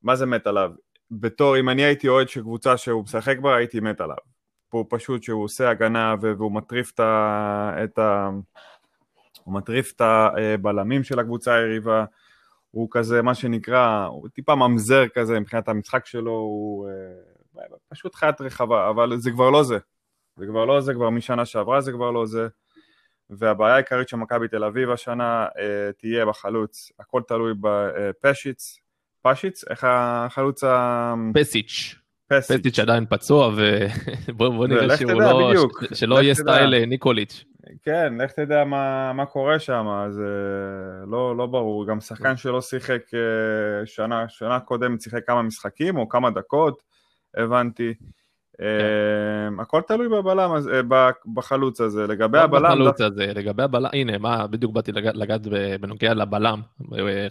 מה זה מת עליו? בתור, אם אני הייתי אוהד של קבוצה שהוא משחק בה, הייתי מת עליו. הוא פשוט שהוא עושה הגנה והוא מטריף את ה... את ה... הוא מטריף את הבלמים של הקבוצה היריבה, הוא כזה, מה שנקרא, הוא טיפה ממזר כזה מבחינת המשחק שלו, הוא אה, פשוט חיית רחבה, אבל זה כבר לא זה. זה כבר לא זה, כבר משנה שעברה זה כבר לא זה. והבעיה העיקרית של מכבי תל אביב השנה אה, תהיה בחלוץ, הכל תלוי בפשיץ, פשיץ? איך החלוץ ה... פסיץ'. פסיץ' עדיין פצוע ובוא נראה שהוא לא... שלא יהיה סטייל אה, ניקוליץ'. כן, לך תדע מה, מה קורה שם, זה לא, לא ברור. גם שחקן שלא שיחק אה, שנה, שנה קודמת שיחק כמה משחקים או כמה דקות, הבנתי. כן. הכל תלוי בבלם, בחלוץ הזה. לגבי הבלם... בחלוץ הזה, לגבי הבלם, הנה, מה, בדיוק באתי לגעת בנוגע לבלם.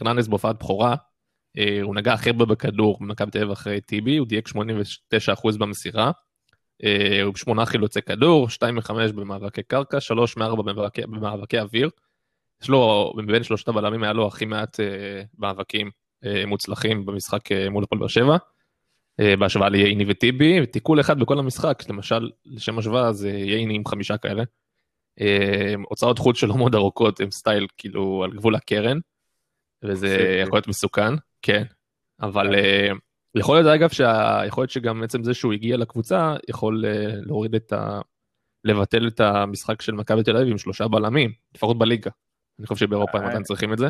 ארננדס בהופעת בכורה, אה, הוא נגע הכי הרבה בכדור במכבי תל אביב אחרי טיבי, הוא דייק 89% במסירה. אה, הוא שמונה חילוצי כדור, 2 מ-5 במאבקי קרקע, 3 מ-4 במאבקי, במאבקי אוויר. יש לו, מבין שלושת הבלמים היה לו הכי מעט אה, מאבקים מוצלחים במשחק מול הפועל באר שבע. בהשוואה לייני וטיבי, תיקול אחד בכל המשחק, למשל, לשם השוואה זה ייני עם חמישה כאלה. הוצאות חוץ שלו מאוד ארוכות, הם סטייל כאילו על גבול הקרן, וזה יכול להיות מסוכן. כן, אבל uh, יכול להיות אגב, שה... יכול להיות שגם עצם זה שהוא הגיע לקבוצה, יכול להוריד את ה... לבטל את המשחק של מכבי תל אביב עם שלושה בלמים, לפחות בליגה. אני חושב שבאירופה הם אה, עדיין צריכים את זה.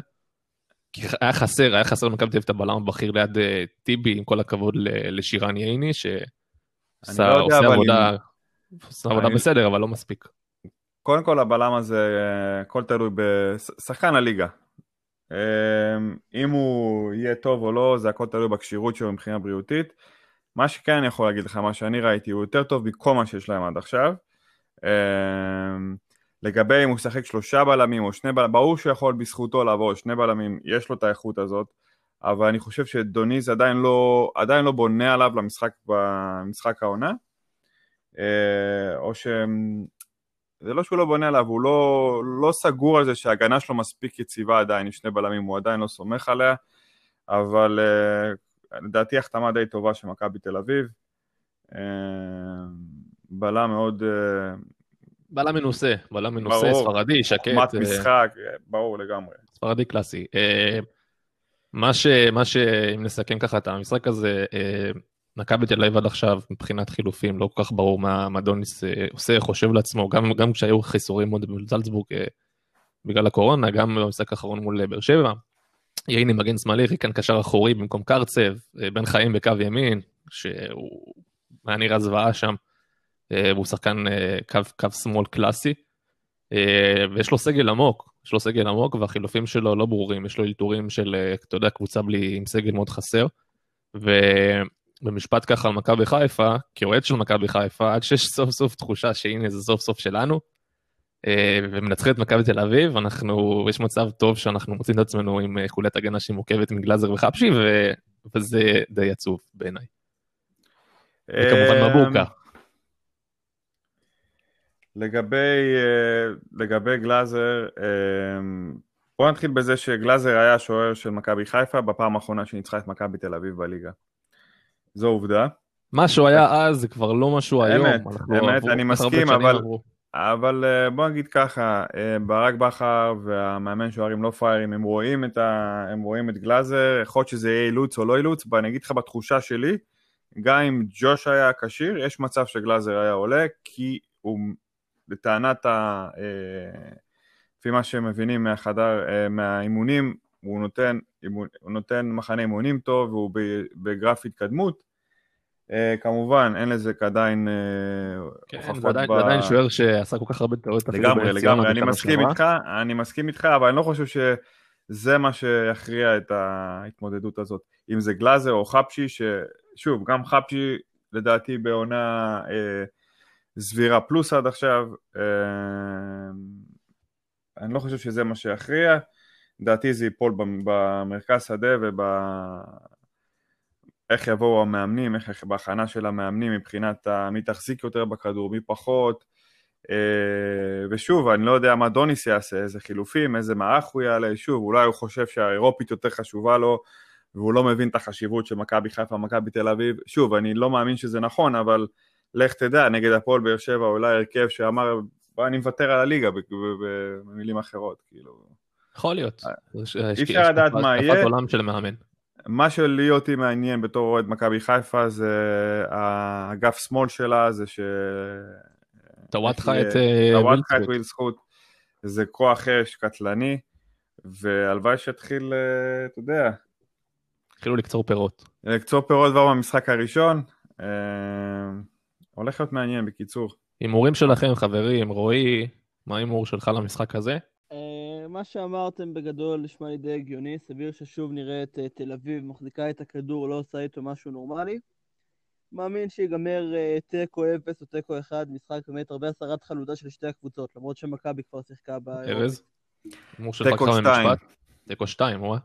כי היה חסר, היה חסר למכבי תל אביב את הבלם הבכיר ליד uh, טיבי, עם כל הכבוד לשירן ייני, שעושה לא עבודה, בסדר, אבל לא מספיק. קודם כל הבלם הזה, הכל תלוי בשחקן הליגה. אמ, אם הוא יהיה טוב או לא, זה הכל תלוי בכשירות שלו מבחינה בריאותית. מה שכן אני יכול להגיד לך, מה שאני ראיתי, הוא יותר טוב מכל מה שיש להם עד עכשיו. לגבי אם הוא משחק שלושה בלמים או שני בלמים, ברור שהוא יכול בזכותו לעבור שני בלמים, יש לו את האיכות הזאת, אבל אני חושב שדוניז עדיין לא, עדיין לא בונה עליו למשחק במשחק העונה. אה, או ש... זה לא שהוא לא בונה עליו, הוא לא, לא סגור על זה שההגנה שלו מספיק יציבה עדיין, עם שני בלמים, הוא עדיין לא סומך עליה, אבל uh, לדעתי החתמה די טובה של מכבי תל אביב. Uh, בלם מאוד... בלם מנוסה, בלם מנוסה, ברור, ספרדי, שקט. חוכמת משחק, ברור לגמרי. ספרדי קלאסי. מה ש... מה ש... אם נסכם ככה את המשחק הזה, מכבי תל אביב עד עכשיו מבחינת חילופים לא כל כך ברור מה, מה דוניס אה, עושה, חושב לעצמו, גם, גם כשהיו חיסורים מאוד בזלצבורג אה, בגלל הקורונה, גם במשחק האחרון מול אה, באר שבע. ייני מגן שמאלי, ריקן קשר אחורי במקום קרצב, בן חיים בקו ימין, שהוא היה נראה זוועה שם, והוא שחקן קו, קו שמאל קלאסי, ויש לו סגל עמוק, יש לו סגל עמוק והחילופים שלו לא ברורים, יש לו אלתורים של, אתה יודע, קבוצה בלי, עם סגל מאוד חסר. ו... במשפט ככה על מכבי חיפה, כאוהד של מכבי חיפה, עד שיש סוף סוף תחושה שהנה זה סוף סוף שלנו, אה, ומנצחים את מכבי תל אביב, אנחנו, יש מצב טוב שאנחנו מוצאים את עצמנו עם אה, חולת הגנה שהיא מורכבת מגלאזר וחפשי, ו, וזה די עצוב בעיניי. וכמובן אה, מבוקה. לגבי, לגבי גלאזר, בוא נתחיל בזה שגלאזר היה שוער של מכבי חיפה בפעם האחרונה שניצחה את מכבי תל אביב בליגה. זו עובדה. מה שהוא היה אז זה כבר לא משהו היום. אמת, אמת, אני מסכים, אבל, אבל אה, בוא נגיד ככה, אה, ברק בכר והמאמן שוערים לא פראיירים, הם רואים את, ה, הם רואים את גלאזר, יכול להיות שזה יהיה אילוץ או לא אילוץ, ואני אגיד לך בתחושה שלי, גם אם ג'וש היה כשיר, יש מצב שגלאזר היה עולה, כי הוא, לטענת ה... אה, לפי מה שהם מבינים מהחדר, מהאימונים, הוא נותן, הוא נותן מחנה אימונים טוב והוא בגרף התקדמות. Uh, כמובן, אין לזה עדיין כן, הוכחות ב... זה עדיין שוער שעשה כל כך הרבה טעויות. לגמרי, לגמרי, אני מסכים איתך, אני מסכים איתך, אבל אני לא חושב שזה מה שיכריע את ההתמודדות הזאת. אם זה גלאזר או חפשי, ששוב, גם חפשי לדעתי בעונה uh, סבירה פלוס עד עכשיו, uh, אני לא חושב שזה מה שיכריע. לדעתי זה ייפול במרכז שדה וב... איך יבואו המאמנים, איך בהכנה של המאמנים מבחינת מי תחזיק יותר בכדור, מי פחות. אה, ושוב, אני לא יודע מה דוניס יעשה, איזה חילופים, איזה מערך הוא יעלה, שוב, אולי הוא חושב שהאירופית יותר חשובה לו, והוא לא מבין את החשיבות של מכבי חיפה, מכבי תל אביב. שוב, אני לא מאמין שזה נכון, אבל לך תדע, נגד הפועל באר שבע אולי הרכב שאמר, בוא אני מוותר על הליגה, במילים אחרות, כאילו. יכול להיות. אה, אי אפשר לדעת מה יהיה. עולם של מאמן. מה שלי אותי מעניין בתור אוהד מכבי חיפה זה האגף שמאל שלה, זה ש... טוואטחה את וויל זכות. זה כוח אש קטלני, והלוואי שיתחיל, אה, אתה יודע... התחילו לקצור פירות. לקצור פירות כבר במשחק הראשון. אה, הולך להיות מעניין, בקיצור. הימורים שלכם, חברים, רועי, מה ההימור שלך למשחק הזה? מה שאמרתם בגדול נשמע לי די הגיוני, סביר ששוב נראה את תל אביב מחזיקה את הכדור, לא עושה איתו משהו נורמלי. מאמין שיגמר אה, תיקו 0 או תיקו 1, משחק באמת הרבה הסרת חלודה של שתי הקבוצות, למרות שמכבי כבר שיחקה ב... ארז? תיקו 2. תיקו 2, וואה.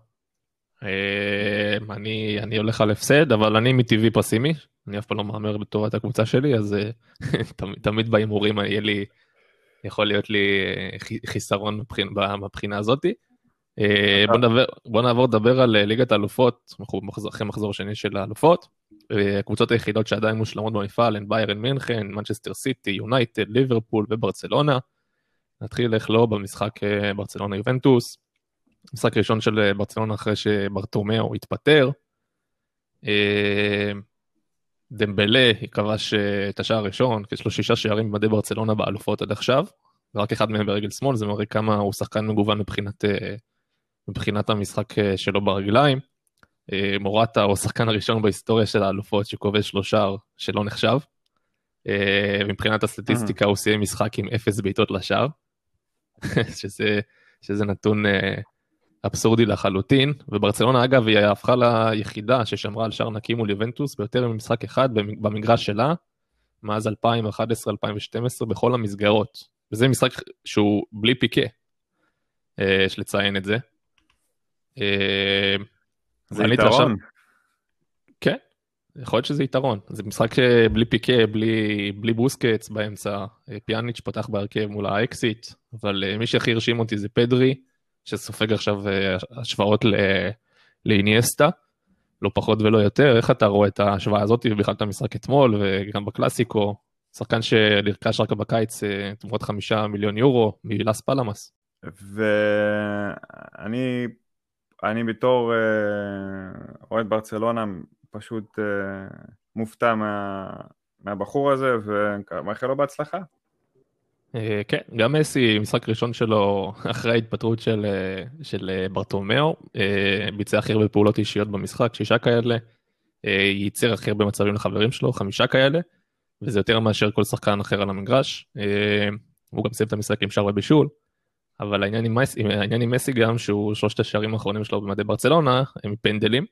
אני הולך על הפסד, אבל אני מטבעי פסימי, אני אף פעם לא מהמר לטובת הקבוצה שלי, אז אה, תמיד בהימורים יהיה לי יכול להיות לי אה, חיסרון מבחינה הזאתי. אה, בוא, נדבר, בוא נעבור לדבר על ליגת האלופות, אנחנו אחרי מחזור שני של האלופות. הקבוצות היחידות שעדיין מושלמות במפעל הן ביירן מינכן, מנצ'סטר סיטי, יונייטד, ליברפול וברצלונה. נתחיל איך לא במשחק ברצלונה יובנטוס. משחק ראשון של ברצלונה אחרי שברטומיאו התפטר. דמבלה כבש אה, את השער הראשון, יש לו שישה שערים במדי ברצלונה באלופות עד עכשיו, ורק אחד מהם ברגל שמאל, זה מראה כמה הוא שחקן מגוון מבחינת, אה, מבחינת המשחק אה, שלו ברגליים. מורטה הוא השחקן הראשון בהיסטוריה של האלופות שכובש לו שער שלא נחשב. מבחינת הסטטיסטיקה הוא סיים משחק עם אפס בעיטות לשער, שזה, שזה נתון אבסורדי לחלוטין, וברצלונה אגב היא הפכה ליחידה ששמרה על שער נקי מול יובנטוס ביותר ממשחק אחד במגרש שלה, מאז 2011-2012 בכל המסגרות. וזה משחק שהוא בלי פיקה, אה, יש לציין את זה. אה, זה יתרון. כן, יכול להיות שזה יתרון. זה משחק בלי פיקה, בלי, בלי בוסקטס באמצע, פיאניץ' פתח בהרכב מול האקסית, אבל מי שהכי הרשים אותי זה פדרי, שסופג עכשיו השוואות לאינייסטה, לא פחות ולא יותר. איך אתה רואה את ההשוואה הזאת ובכלל את המשחק אתמול וגם בקלאסיקו? שחקן שנרכש רק בקיץ תמורת חמישה מיליון יורו מלאס פלמאס. ואני אני בתור אוהד ברצלונה פשוט מופתע מה, מהבחור הזה ומאחל לו בהצלחה. כן, גם מסי, משחק ראשון שלו אחרי ההתפטרות של, של ברטומאו, ביצע הכי הרבה פעולות אישיות במשחק, שישה כאלה, ייצר הכי הרבה מצבים לחברים שלו, חמישה כאלה, וזה יותר מאשר כל שחקן אחר על המגרש. הוא גם סיים את המשחק עם שער ובישול. אבל העניין עם, מסי, העניין עם מסי גם שהוא שלושת השערים האחרונים שלו במדי ברצלונה הם פנדלים.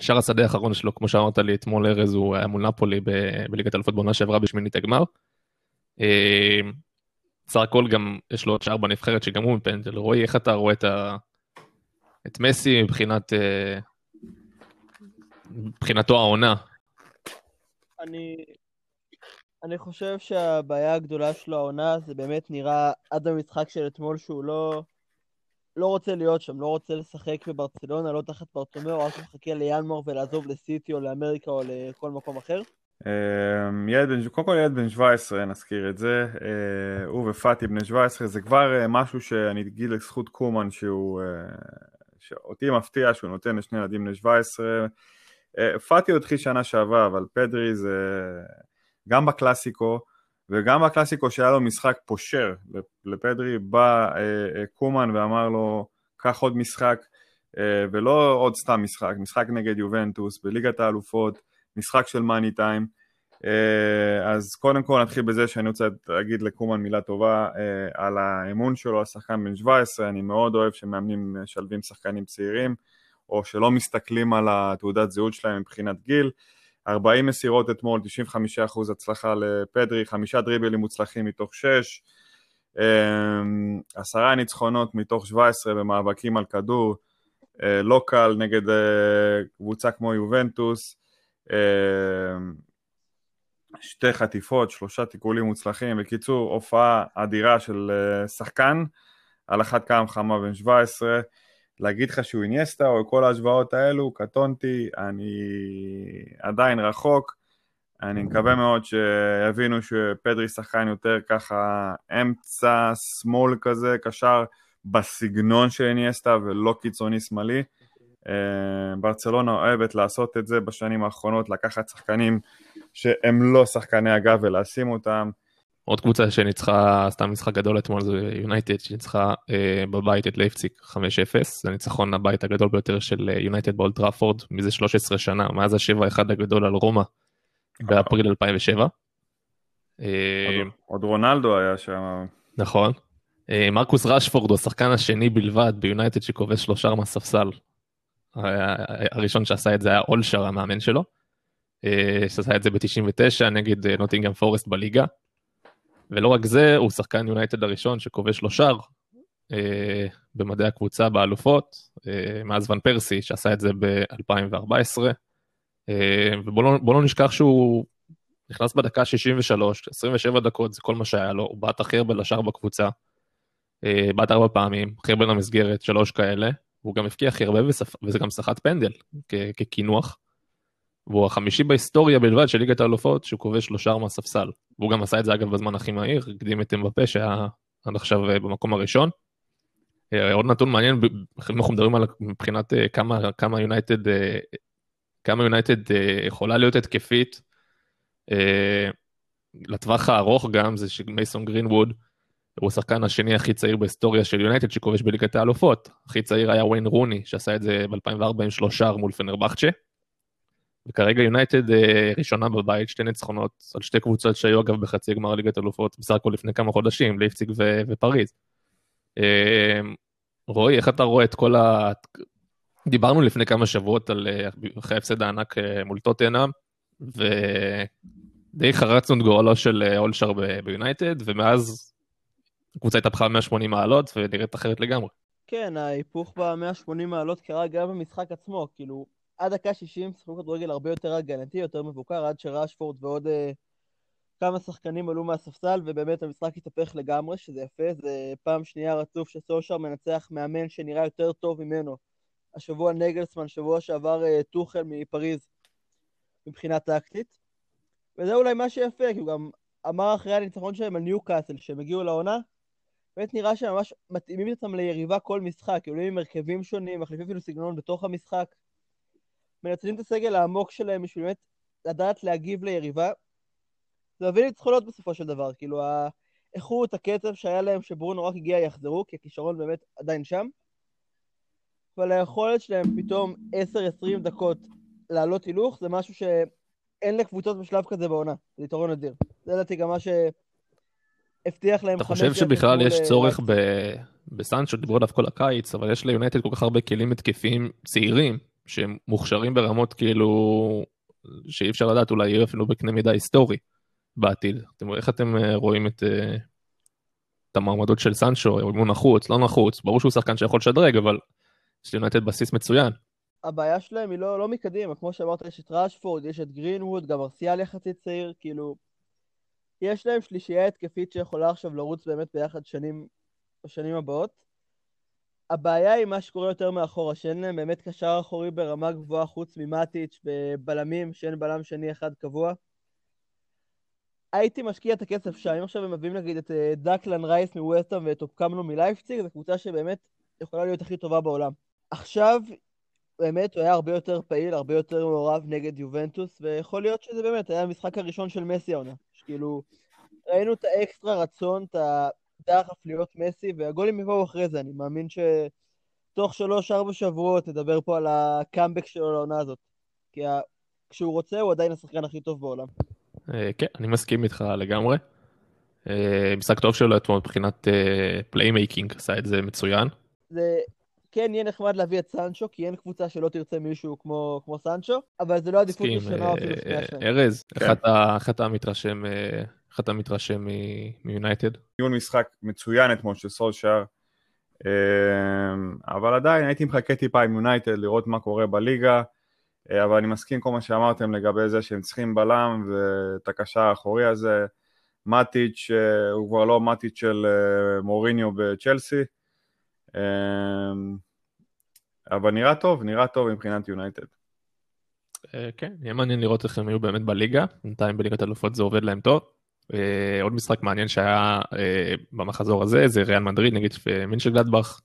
שער השדה האחרון שלו כמו שאמרת לי אתמול ארז הוא היה מול נפולי בליגת אלפות בעונה שעברה בשמינית הגמר. בסך הכל גם יש לו עוד שער בנבחרת שגם הוא מפנדל רועי איך אתה רואה את, ה... את מסי מבחינת מבחינתו העונה. אני אני חושב שהבעיה הגדולה שלו העונה זה באמת נראה עד המשחק של אתמול שהוא לא, לא רוצה להיות שם, לא רוצה לשחק בברצלונה, לא תחת ברטומאו, רק מחכה לינואר ולעזוב לסיטי או לאמריקה או לכל מקום אחר. אמ, ילד בן, קודם כל ילד בן 17, נזכיר את זה, אה, הוא ופאטי בני 17, זה כבר אה, משהו שאני אגיד לזכות קומן שהוא, אה, שאותי מפתיע שהוא נותן לשני ילדים בני 17, פאטי הוא התחיל שנה שעברה, אבל פדרי זה... גם בקלאסיקו, וגם בקלאסיקו שהיה לו משחק פושר לפדרי, בא קומן ואמר לו, קח עוד משחק, ולא עוד סתם משחק, משחק נגד יובנטוס, בליגת האלופות, משחק של מאני טיים. אה, אז קודם כל נתחיל בזה שאני רוצה להגיד לקומן מילה טובה אה, על האמון שלו, השחקן בן 17, אני מאוד אוהב שמאמנים משלבים שחקנים צעירים, או שלא מסתכלים על התעודת זהות שלהם מבחינת גיל. 40 מסירות אתמול, 95% הצלחה לפדרי, חמישה דריבלים מוצלחים מתוך 6, אמ, עשרה ניצחונות מתוך 17 במאבקים על כדור, אה, לא קל נגד אה, קבוצה כמו יובנטוס, שתי חטיפות, שלושה תיקולים מוצלחים, בקיצור הופעה אדירה של אה, שחקן, על אחת כמה וכמה בן 17, להגיד לך שהוא אינייסטה או כל ההשוואות האלו, קטונתי, אני עדיין רחוק. אני מקווה מאוד שיבינו שפדרי שחקן יותר ככה אמצע שמאל כזה, קשר בסגנון של אינייסטה ולא קיצוני שמאלי. אה, ברצלונה אוהבת לעשות את זה בשנים האחרונות, לקחת שחקנים שהם לא שחקני אגב ולשים אותם. עוד קבוצה שניצחה, סתם משחק גדול אתמול זה יונייטד שניצחה אה, בבית את לייפציג 5-0, זה ניצחון הבית הגדול ביותר של יונייטד באולד טראפורד מזה 13 שנה, מאז ה-7-1 הגדול על רומא באפריל 2007. אה, עוד רונלדו היה שם. נכון. אה, מרקוס רשפורד הוא השחקן השני בלבד ביונייטד שכובש שלושה מהספסל. הראשון שעשה את זה היה סולשיאר המאמן שלו. אה, שעשה את זה ב-99 נגד נוטינגאם פורסט בליגה. ולא רק זה, הוא שחקן יונייטד הראשון שכובש לו שער אה, במדעי הקבוצה באלופות, אה, מאז ון פרסי שעשה את זה ב-2014. אה, ובואו לא, לא נשכח שהוא נכנס בדקה 63, 27 דקות זה כל מה שהיה לו, הוא בעט הכי הרבה לשער בקבוצה, אה, בעט ארבע פעמים, הכי הרבה למסגרת, שלוש כאלה, והוא גם הבקיע הכי הרבה וזה גם סחט פנדל כקינוח. והוא החמישי בהיסטוריה בלבד של ליגת האלופות שהוא כובש שלושה מהספסל. והוא גם עשה את זה אגב בזמן הכי מהיר, הקדים את אמבפה שהיה עד עכשיו אה, במקום הראשון. אה, עוד נתון מעניין, אם אנחנו מדברים על מבחינת אה, כמה יונייטד, כמה יונייטד יכולה להיות התקפית, לטווח הארוך גם זה שמייסון גרינווד הוא השחקן השני הכי צעיר בהיסטוריה של יונייטד שכובש בליגת האלופות. הכי צעיר היה ויין רוני שעשה את זה ב-2004 עם שלושה מול פנרבכצ'ה. וכרגע יונייטד אה, ראשונה בבית, שתי ניצחונות על שתי קבוצות שהיו אגב בחצי גמר ליגת אלופות בסך הכל לפני כמה חודשים, ליפציג ו- ופריז. אה, רועי, איך אתה רואה את כל ה... דיברנו לפני כמה שבועות על אה, אחרי ההפסד הענק מול טוטנאם, ודי חרצנו את גורלו של אולשר ביונייטד, ומאז הקבוצה התהפכה 180 מעלות ונראית אחרת לגמרי. כן, ההיפוך ב-180 מעלות קרה גם במשחק עצמו, כאילו... עד דקה 60 שיחקו כדורגל הרבה יותר הגנתי, יותר מבוקר, עד שראשפורד ועוד uh, כמה שחקנים עלו מהספסל, ובאמת המשחק התהפך לגמרי, שזה יפה. זה פעם שנייה רצוף שסושר מנצח מאמן שנראה יותר טוב ממנו. השבוע נגלסמן, שבוע שעבר uh, טוחל מפריז, מבחינה טקטית. וזה אולי מה שיפה, כי הוא גם אמר אחרי הניצחון שלהם על ניו קאסל, שהם הגיעו לעונה, באמת נראה שהם ממש מתאימים אותם ליריבה כל משחק, עולים עם הרכבים שונים, מחליפים אפילו סגנון בתוך המשחק. מנצלים את הסגל העמוק שלהם בשביל באמת לדעת להגיב ליריבה. זה מביא ניצחונות בסופו של דבר, כאילו האיכות, הקצב שהיה להם שברונו רק הגיע יחזרו, כי הכישרון באמת עדיין שם. אבל היכולת שלהם פתאום 10-20 דקות לעלות הילוך, זה משהו שאין לקבוצות בשלב כזה בעונה, זה יתרון אדיר. זה לדעתי גם מה שהבטיח להם אתה חושב שבכלל יש צורך ב... בסנצ'ו, דיברו עליו כל הקיץ, אבל יש ליונטד כל כך הרבה כלים התקפיים צעירים, שהם מוכשרים ברמות כאילו, שאי אפשר לדעת, אולי יהיו אפילו בקנה מידה היסטורי בעתיד. אתם, איך אתם אה, רואים את, אה, את המעמדות של סנצ'ו, אם הוא נחוץ, לא נחוץ, ברור שהוא שחקן שיכול לשדרג, אבל יש ליונטד בסיס מצוין. הבעיה שלהם היא לא, לא מקדימה, כמו שאמרת, יש את ראשפורד, יש את גרינווד, גם ארסיאל יחסית צעיר, כאילו, יש להם שלישייה התקפית שיכולה עכשיו לרוץ באמת ביחד שנים, בשנים הבאות. הבעיה היא מה שקורה יותר מאחורה, שאין להם באמת קשר אחורי ברמה גבוהה חוץ ממטיץ' בבלמים, שאין בלם שני אחד קבוע. הייתי משקיע את הכסף שם, אם עכשיו הם מביאים נגיד את אה, דקלן רייס מווסטהאם ואת אופקמנו מלייפציג, זו קבוצה שבאמת יכולה להיות הכי טובה בעולם. עכשיו, באמת הוא היה הרבה יותר פעיל, הרבה יותר מעורב נגד יובנטוס, ויכול להיות שזה באמת היה המשחק הראשון של מסי העונה. כאילו, ראינו את האקסטרה רצון, את הדחף להיות מסי, והגולים יבואו אחרי זה, אני מאמין שתוך שלוש-ארבע שבועות נדבר פה על הקאמבק שלו לעונה הזאת. כי כשהוא רוצה, הוא עדיין השחקן הכי טוב בעולם. אה, כן, אני מסכים איתך לגמרי. אה, משחק טוב שלו אתמול מבחינת playmaking, אה, עשה את זה מצוין. זה כן יהיה נחמד להביא את סנצ'ו, כי אין קבוצה שלא תרצה מישהו כמו, כמו סנצ'ו, אבל זה לא עדיפות ראשונה אפילו שנייה שלהם. ארז, כן. איך אתה מתרשם, איך אתה מתרשם מיונייטד? ניהול משחק מצוין אתמול של סולשאר, אבל עדיין הייתי מחכה טיפה עם יונייטד לראות מה קורה בליגה. אה, אבל אני מסכים כל מה שאמרתם לגבי זה שהם צריכים בלם ואת הקשר האחורי הזה. מאטיץ' אה, הוא כבר לא מאטיץ' של אה, מוריניו בצ'לסי, אבל נראה טוב, נראה טוב מבחינת יונייטד. כן, יהיה מעניין לראות איך הם יהיו באמת בליגה, בינתיים בליגת אלופות זה עובד להם טוב. עוד משחק מעניין שהיה במחזור הזה זה ריאל מדריד נגד מינשל גלדבך.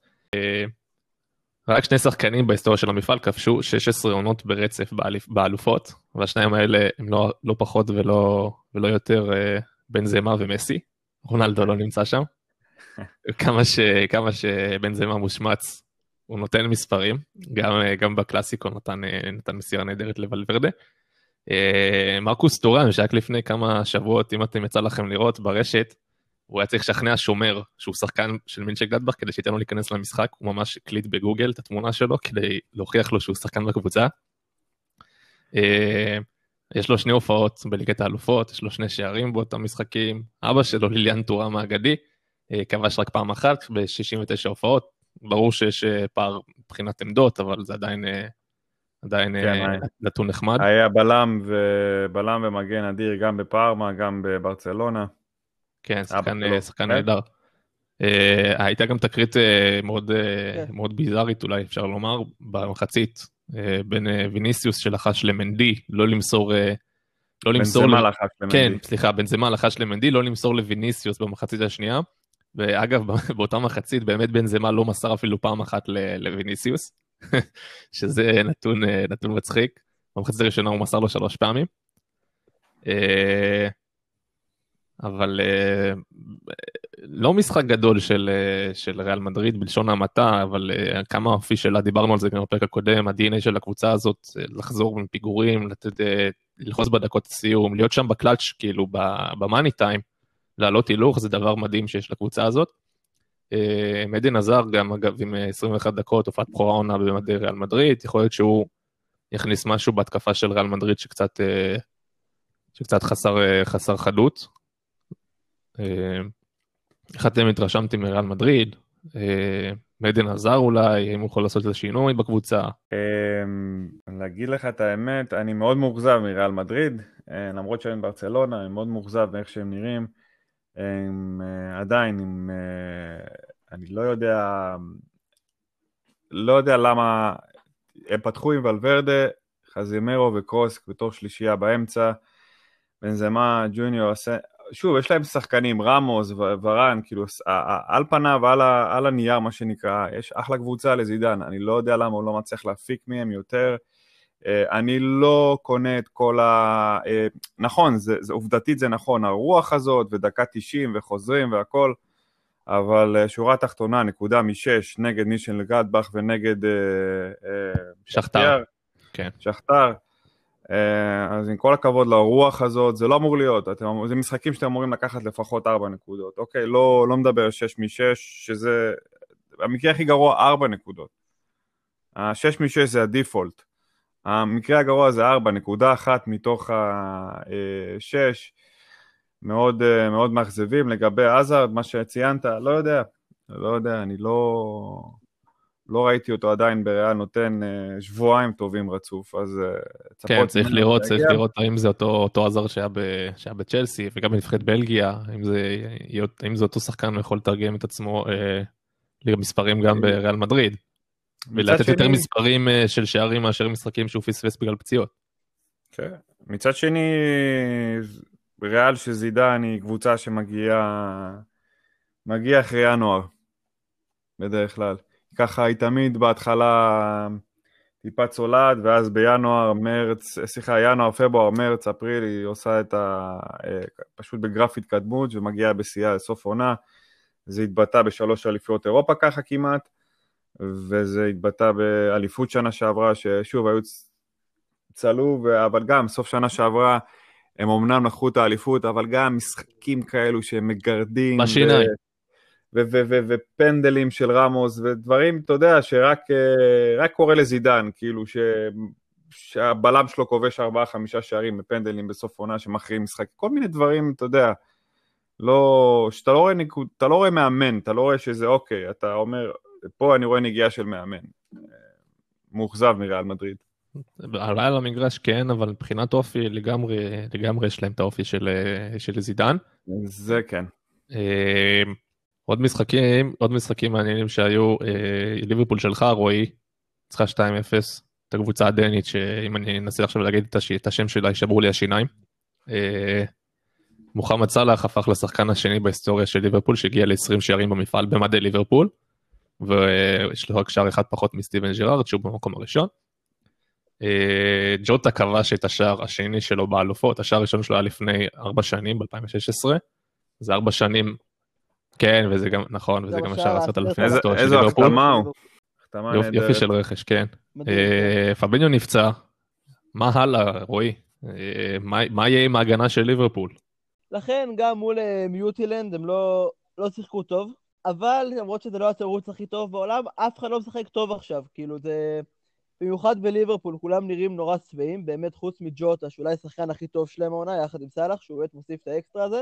רק שני שחקנים בהיסטוריה של המפעל כבשו 16 עונות ברצף באלופות, והשניים האלה הם לא, לא פחות ולא, ולא יותר אה, בן זמה ומסי. רונלדו לא נמצא שם. כמה, ש, כמה שבן זמה מושמץ, הוא נותן מספרים, גם, אה, גם בקלאסיקו נתן, אה, נתן מסירה נהדרת לוולוורדה. מרקוס טוראם, שרק לפני כמה שבועות, אם אתם יצא לכם לראות ברשת, הוא היה צריך לשכנע שומר שהוא שחקן של מנשנגלדבך כדי שייתן לו להיכנס למשחק, הוא ממש הקליט בגוגל את התמונה שלו כדי להוכיח לו שהוא שחקן בקבוצה. אה, יש לו שני הופעות בליגת האלופות, יש לו שני שערים באותם משחקים, אבא שלו ליליאן טוראם האגדי, אה, כבש רק פעם אחת ב-69 הופעות, ברור שיש אה, פער מבחינת עמדות, אבל זה עדיין, עדיין כן, נתון נחמד. היה בלם, ובלם ומגן אדיר גם בפארמה, גם בברצלונה. כן, שחקן אה, כן. נהדר. אה, הייתה גם תקרית אה, מאוד, כן. מאוד ביזארית אולי אפשר לומר במחצית בין ויניסיוס שלחש למנדי לא למסור לא למסור בנזמה לחש למנדי. כן סליחה בנזמה לחש למנדי לא למסור לויניסיוס במחצית השנייה. ואגב באותה מחצית באמת בנזמה לא מסר אפילו פעם אחת לויניסיוס שזה נתון נתון מצחיק במחצית הראשונה הוא מסר לו שלוש פעמים. אבל uh, לא משחק גדול של, של ריאל מדריד בלשון המעטה, אבל כמה אופי שלה, דיברנו על זה גם בפרק הקודם, ה-DNA של הקבוצה הזאת, לחזור בין פיגורים, לתת, ללחוץ בדקות הסיום, להיות שם בקלאץ', כאילו במאני טיים, לעלות הילוך, זה דבר מדהים שיש לקבוצה הזאת. Uh, מדין עזר גם, אגב, עם 21 דקות, הופעת בכורה עונה במדי ריאל מדריד, יכול להיות שהוא יכניס משהו בהתקפה של ריאל מדריד שקצת, uh, שקצת חסר, חסר חדות. אה, איך אתם התרשמתם מריאל מדריד? אה, מדן עזר אולי, האם הוא יכול לעשות איזה שינוי בקבוצה? להגיד לך את האמת, אני מאוד מאוכזב מריאל מדריד, אה, למרות שהם ברצלונה, אני מאוד מאוכזב מאיך שהם נראים. הם אה, עדיין, הם, אה, אני לא יודע, לא יודע למה, הם פתחו עם ולוורדה, חזימרו וקרוס בתור שלישייה באמצע, בנזמה, ג'וניור, שוב, יש להם שחקנים, רמוס, ורן, כאילו, על פניו, על, על הנייר, מה שנקרא, יש אחלה קבוצה לזידן, אני לא יודע למה הוא לא מצליח להפיק מהם יותר. אה, אני לא קונה את כל ה... אה, נכון, זה, זה, עובדתית זה נכון, הרוח הזאת, ודקה 90 וחוזרים והכל, אבל אה, שורה תחתונה, נקודה משש נגד מישל גדבך ונגד שכתר. כן. שכתר. אז עם כל הכבוד לרוח הזאת, זה לא אמור להיות, אתם, זה משחקים שאתם אמורים לקחת לפחות 4 נקודות, אוקיי? לא, לא מדבר 6 מ-6, שזה, המקרה הכי גרוע 4 נקודות. ה-6 מ-6 זה הדיפולט. המקרה הגרוע זה 4, נקודה אחת מתוך ה-6. אה, מאוד, אה, מאוד מאכזבים. לגבי עזרד, מה שציינת, לא יודע, לא יודע, אני לא... לא ראיתי אותו עדיין בריאל נותן אה, שבועיים טובים רצוף, אז כן, צריך לראות, צריך לראות האם זה אותו, אותו עזר שהיה, ב, שהיה בצ'לסי וגם בנבחרת בלגיה, האם זה, האם זה אותו שחקן יכול לתרגם את עצמו אה, למספרים גם בריאל מדריד. ולתת שני... יותר מספרים אה, של שערים מאשר משחקים שהוא פספס בגלל פציעות. כן. מצד שני, ריאל של זידן היא קבוצה שמגיעה מגיע אחרי ינואר, בדרך כלל. ככה היא תמיד בהתחלה טיפה צולעת, ואז בינואר, מרץ, סליחה, ינואר, פברואר, מרץ, אפריל, היא עושה את ה... אה, פשוט בגרף התקדמות ומגיעה בשיאה לסוף עונה. זה התבטא בשלוש אליפויות אירופה ככה כמעט, וזה התבטא באליפות שנה שעברה, ששוב, היו צלוב, אבל גם סוף שנה שעברה, הם אמנם לקחו את האליפות, אבל גם משחקים כאלו שהם מגרדים. בשיניים. ופנדלים של רמוס ודברים, אתה יודע, שרק אה, קורה לזידן, כאילו ש, שהבלם שלו כובש ארבעה חמישה שערים בפנדלים בסוף עונה שמכריעים משחק, כל מיני דברים, אתה יודע, לא, שאתה לא רואה, אתה לא רואה מאמן, אתה לא רואה שזה אוקיי, אתה אומר, פה אני רואה נגיעה של מאמן. מאוכזב מריאל מדריד. עלה על המגרש כן, אבל מבחינת אופי לגמרי, לגמרי יש להם את האופי של, אה, של זידן. זה כן. אה, עוד משחקים, עוד משחקים מעניינים שהיו, אה, ליברפול שלך, רועי, צריכה 2-0, את הקבוצה הדנית, שאם אני אנסה עכשיו להגיד את, הש... את השם שלה, יישברו לי השיניים. אה, מוחמד סאלח הפך לשחקן השני בהיסטוריה של ליברפול, שהגיע ל-20 שערים במפעל במדי ליברפול, ויש לו רק שער אחד פחות מסטיבן ג'רארד, שהוא במקום הראשון. אה, ג'וטה כבש את השער השני שלו באלופות, השער הראשון שלו היה לפני 4 שנים, ב-2016. זה 4 שנים כן, וזה גם, נכון, וזה גם השאר עשרת אלפים. איזו החתמה הוא. יופי של רכש, כן. אה, פביניו נפצע, מה הלאה, רועי? אה, מה יהיה עם ההגנה של ליברפול? לכן גם מול מיוטילנד הם לא, לא שיחקו טוב, אבל למרות שזה לא התירוץ הכי טוב בעולם, אף אחד לא משחק טוב עכשיו. כאילו זה... במיוחד בליברפול, כולם נראים נורא שבעים, באמת חוץ מג'וטה, שאולי השחקן הכי טוב שלהם העונה, יחד עם סאלח, שהוא באמת מוסיף את האקסטרה הזה.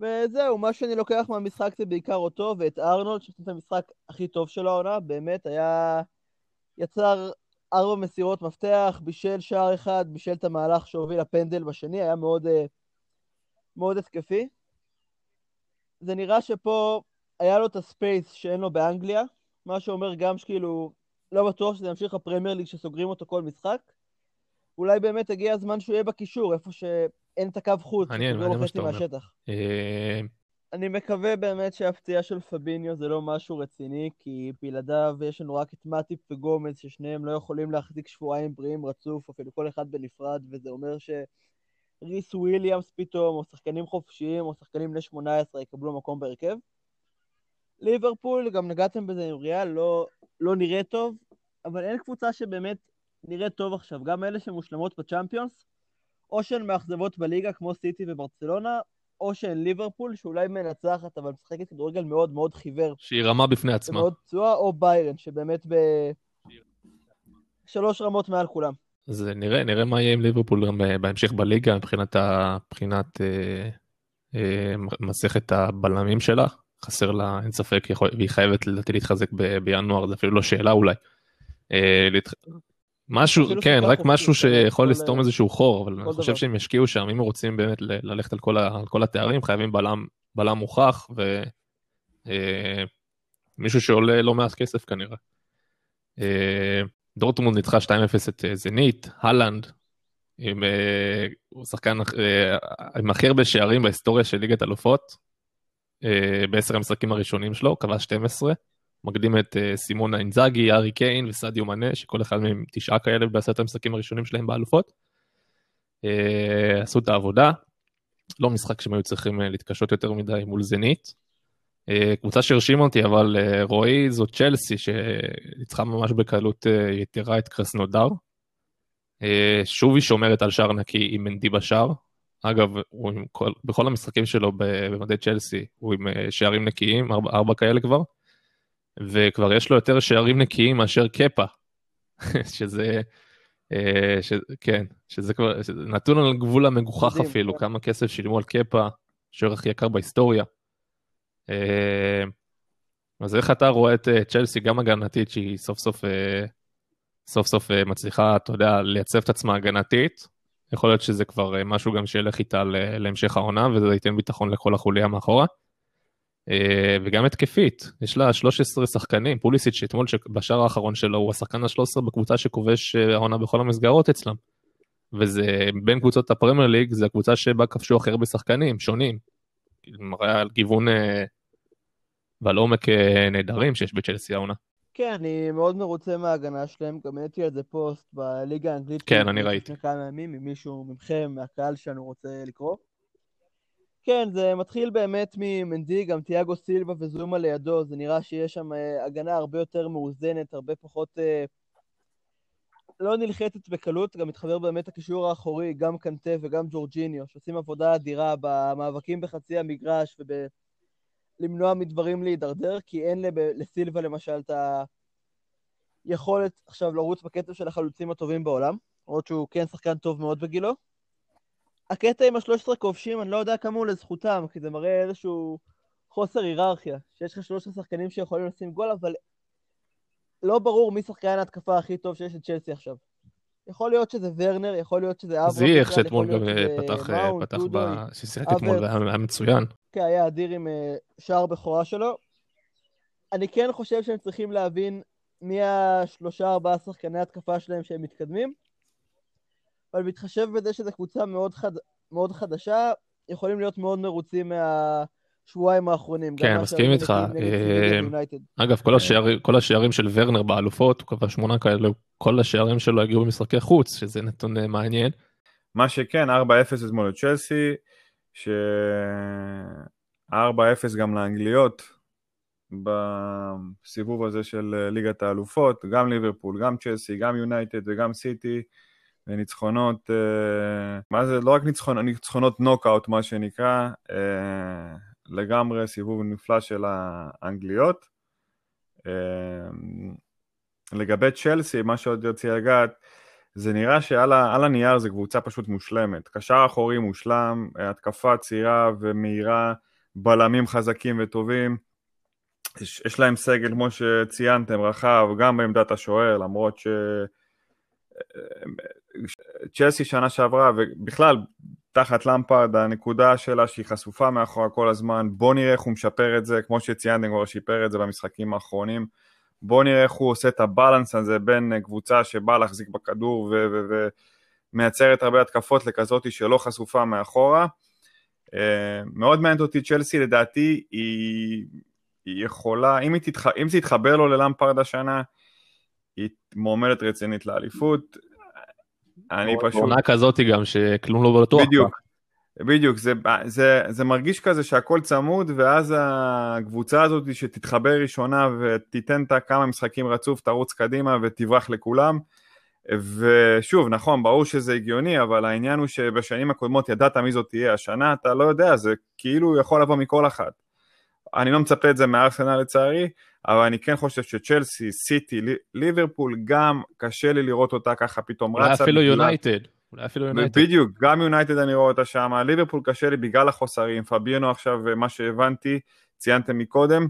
וזהו, מה שאני לוקח מהמשחק זה בעיקר אותו ואת ארנולד, שעושה את המשחק הכי טוב של העונה, באמת היה... יצר ארבע מסירות מפתח, בישל שער אחד, בישל את המהלך שהוביל הפנדל בשני, היה מאוד, אה, מאוד התקפי. זה נראה שפה היה לו את הספייס שאין לו באנגליה, מה שאומר גם שכאילו, לא בטוח שזה ימשיך הפרמייר ליג שסוגרים אותו כל משחק. אולי באמת הגיע הזמן שהוא יהיה בקישור, איפה ש... אין את הקו חוץ, מעניין, מעניין מה שאתה אומר. אה, אני מקווה באמת שהפציעה של פביניו זה לא משהו רציני, כי בלעדיו יש לנו רק את מאטיפ וגומז, ששניהם לא יכולים להחזיק שבועיים בריאים רצוף, אפילו כל אחד בנפרד, וזה אומר שריס וויליאמס פתאום, או שחקנים חופשיים, או שחקנים בני 18 יקבלו מקום בהרכב. ליברפול, גם נגעתם בזה עם ריאל, לא, לא נראה טוב, אבל אין קבוצה שבאמת נראית טוב עכשיו. גם אלה שמושלמות בצ'אמפיונס, או שהן מאכזבות בליגה כמו סיטי וברצלונה, או שהן ליברפול, שאולי מנצחת, אבל משחקת כדורגל מאוד מאוד חיוור. שהיא רמה בפני עצמה. מאוד פצועה, או ביירן, שבאמת בשלוש רמות מעל כולם. אז נראה, נראה מה יהיה עם ליברפול גם אה, בהמשך בליגה, מבחינת, מבחינת אה, אה, מסכת הבלמים שלה. חסר לה, אין ספק, יכול, והיא חייבת לדעתי להתחזק ב, בינואר, זה אפילו לא שאלה אולי. אה, להת... משהו, כן, רק משהו שיכול לסתום איזשהו חור, אבל אני חושב שהם ישקיעו שם, אם רוצים באמת ללכת על כל, ה, על כל התארים, חייבים בלם, בלם מוכח, ומישהו שעולה לא מעט כסף כנראה. דורטמונד ניצחה 2-0 את זנית, הלנד, עם, uh, הוא שחקן uh, עם הכי הרבה שערים בהיסטוריה של ליגת אלופות, בעשר המשחקים הראשונים שלו, כבש 12, מקדים את סימון אינזאגי, ארי קיין וסדיו מנה, שכל אחד מהם תשעה כאלה בעשרת המשחקים הראשונים שלהם באלופות. עשו את העבודה, לא משחק שהם היו צריכים להתקשות יותר מדי מול זנית. Uh, קבוצה שהרשימה אותי, אבל uh, רועי זו צ'לסי, שניצחה ממש בקלות uh, יתרה את קרסנודר. אה, שוב היא שומרת על שער נקי עם מנדי בשער. אגב, הוא עם כל, בכל המשחקים שלו במדי צ'לסי, הוא עם אה, שערים נקיים, ארבע, ארבע כאלה כבר, וכבר יש לו יותר שערים נקיים מאשר קפה, שזה, אה, ש, כן, שזה כבר, שזה נתון על גבול המגוחך אפילו, כן. כמה כסף שילמו על קפה, שוער הכי יקר בהיסטוריה. אז איך אתה רואה את צ'לסי, גם הגנתית, שהיא סוף סוף סוף סוף אה, מצליחה, אתה יודע, לייצב את עצמה הגנתית. יכול להיות שזה כבר אה, משהו גם שילך איתה להמשך העונה, וזה ייתן ביטחון לכל החוליה מאחורה. אה, וגם התקפית, יש לה 13 שחקנים, פוליסיץ' אתמול בשער האחרון שלו הוא השחקן ה-13 בקבוצה שכובש העונה בכל המסגרות אצלם. וזה בין קבוצות הפרמייר ליג, זה הקבוצה שבה כבשו הכי הרבה שחקנים, שונים. מראה על גיוון ועל עומק נהדרים שיש בצ'לסי העונה. כן, אני מאוד מרוצה מההגנה שלהם, גם העליתי על זה פוסט בליגה האנגלית. כן, אני ראיתי. לפני כמה ימים, אם מישהו מכם, מהקהל שלנו רוצה לקרוא. כן, זה מתחיל באמת ממנדי, גם תיאגו סילבה וזומה לידו, זה נראה שיש שם אה, הגנה הרבה יותר מאוזנת, הרבה פחות... לא נלחצת בקלות, גם מתחבר באמת הקישור האחורי, גם קנטה וגם ג'ורג'יניו, שעושים עבודה אדירה במאבקים בחצי המגרש וב... למנוע מדברים להידרדר, כי אין לסילבה למשל את היכולת עכשיו לרוץ בקצב של החלוצים הטובים בעולם, למרות שהוא כן שחקן טוב מאוד בגילו. הקטע עם השלושת עשרה כובשים, אני לא יודע כמה הוא לזכותם, כי זה מראה איזשהו חוסר היררכיה, שיש לך שלושה שחקנים שיכולים לשים גול, אבל לא ברור מי שחקן ההתקפה הכי טוב שיש לצ'לסי עכשיו. יכול להיות שזה ורנר, יכול להיות שזה אברהם. זייח שאתמול גם פתח, פתח ב... ששיחק אתמול היה מצוין. כן, היה אדיר עם אה, שער בכורה שלו. אני כן חושב שהם צריכים להבין מי השלושה ארבעה שחקני התקפה שלהם שהם מתקדמים, אבל בהתחשב בזה שזו קבוצה מאוד, חד... מאוד חדשה, יכולים להיות מאוד מרוצים מה... שבועיים האחרונים. כן, מסכים איתך. אה, אגב, כל, השער, כל השערים של ורנר באלופות, הוא קבע שמונה כאלה, כל השערים שלו הגיעו במשחקי חוץ, שזה נתון אה, מעניין. מה שכן, 4-0 אתמול לצ'לסי, ש-4-0 גם לאנגליות בסיבוב הזה של אה, ליגת האלופות, גם ליברפול, גם צ'לסי, גם יונייטד וגם סיטי. וניצחונות, מה זה, לא רק ניצחונות, ניצחונות נוקאוט מה שנקרא, לגמרי סיבוב נפלא של האנגליות. אמ, לגבי צ'לסי, מה שעוד רציתי לגעת, זה נראה שעל הנייר זה קבוצה פשוט מושלמת. קשר אחורי מושלם, התקפה צעירה ומהירה, בלמים חזקים וטובים. יש, יש להם סגל, כמו שציינתם, רחב, גם בעמדת השוער, למרות ש... צ'לסי שנה שעברה, ובכלל, תחת למפרד, הנקודה שלה שהיא חשופה מאחורה כל הזמן, בוא נראה איך הוא משפר את זה, כמו שציינתם כבר שיפר את זה במשחקים האחרונים, בוא נראה איך הוא עושה את הבלנס הזה בין קבוצה שבאה להחזיק בכדור ומייצרת הרבה התקפות לכזאת שלא חשופה מאחורה. אה, מאוד מעניינת אותי צ'לסי, לדעתי היא, היא יכולה, אם, היא תתח... אם זה יתחבר לו ללמפרד השנה, היא מועמדת רצינית לאליפות. אני פשוט... עונה כזאת גם שכלום לא בטוח. בדיוק, בדיוק, זה, זה, זה מרגיש כזה שהכל צמוד ואז הקבוצה הזאת שתתחבר ראשונה ותיתן את כמה משחקים רצוף, תרוץ קדימה ותברח לכולם. ושוב, נכון, ברור שזה הגיוני, אבל העניין הוא שבשנים הקודמות ידעת מי זאת תהיה, השנה אתה לא יודע, זה כאילו יכול לבוא מכל אחת. אני לא מצפה את זה מארסנל לצערי, אבל אני כן חושב שצ'לסי, סיטי, ליברפול, גם קשה לי לראות אותה ככה פתאום רצה. אולי אפילו יונייטד. אולי אפילו יונייטד. בדיוק, גם יונייטד אני רואה אותה שם, ליברפול קשה לי בגלל החוסרים, פביאנו עכשיו, מה שהבנתי, ציינתם מקודם,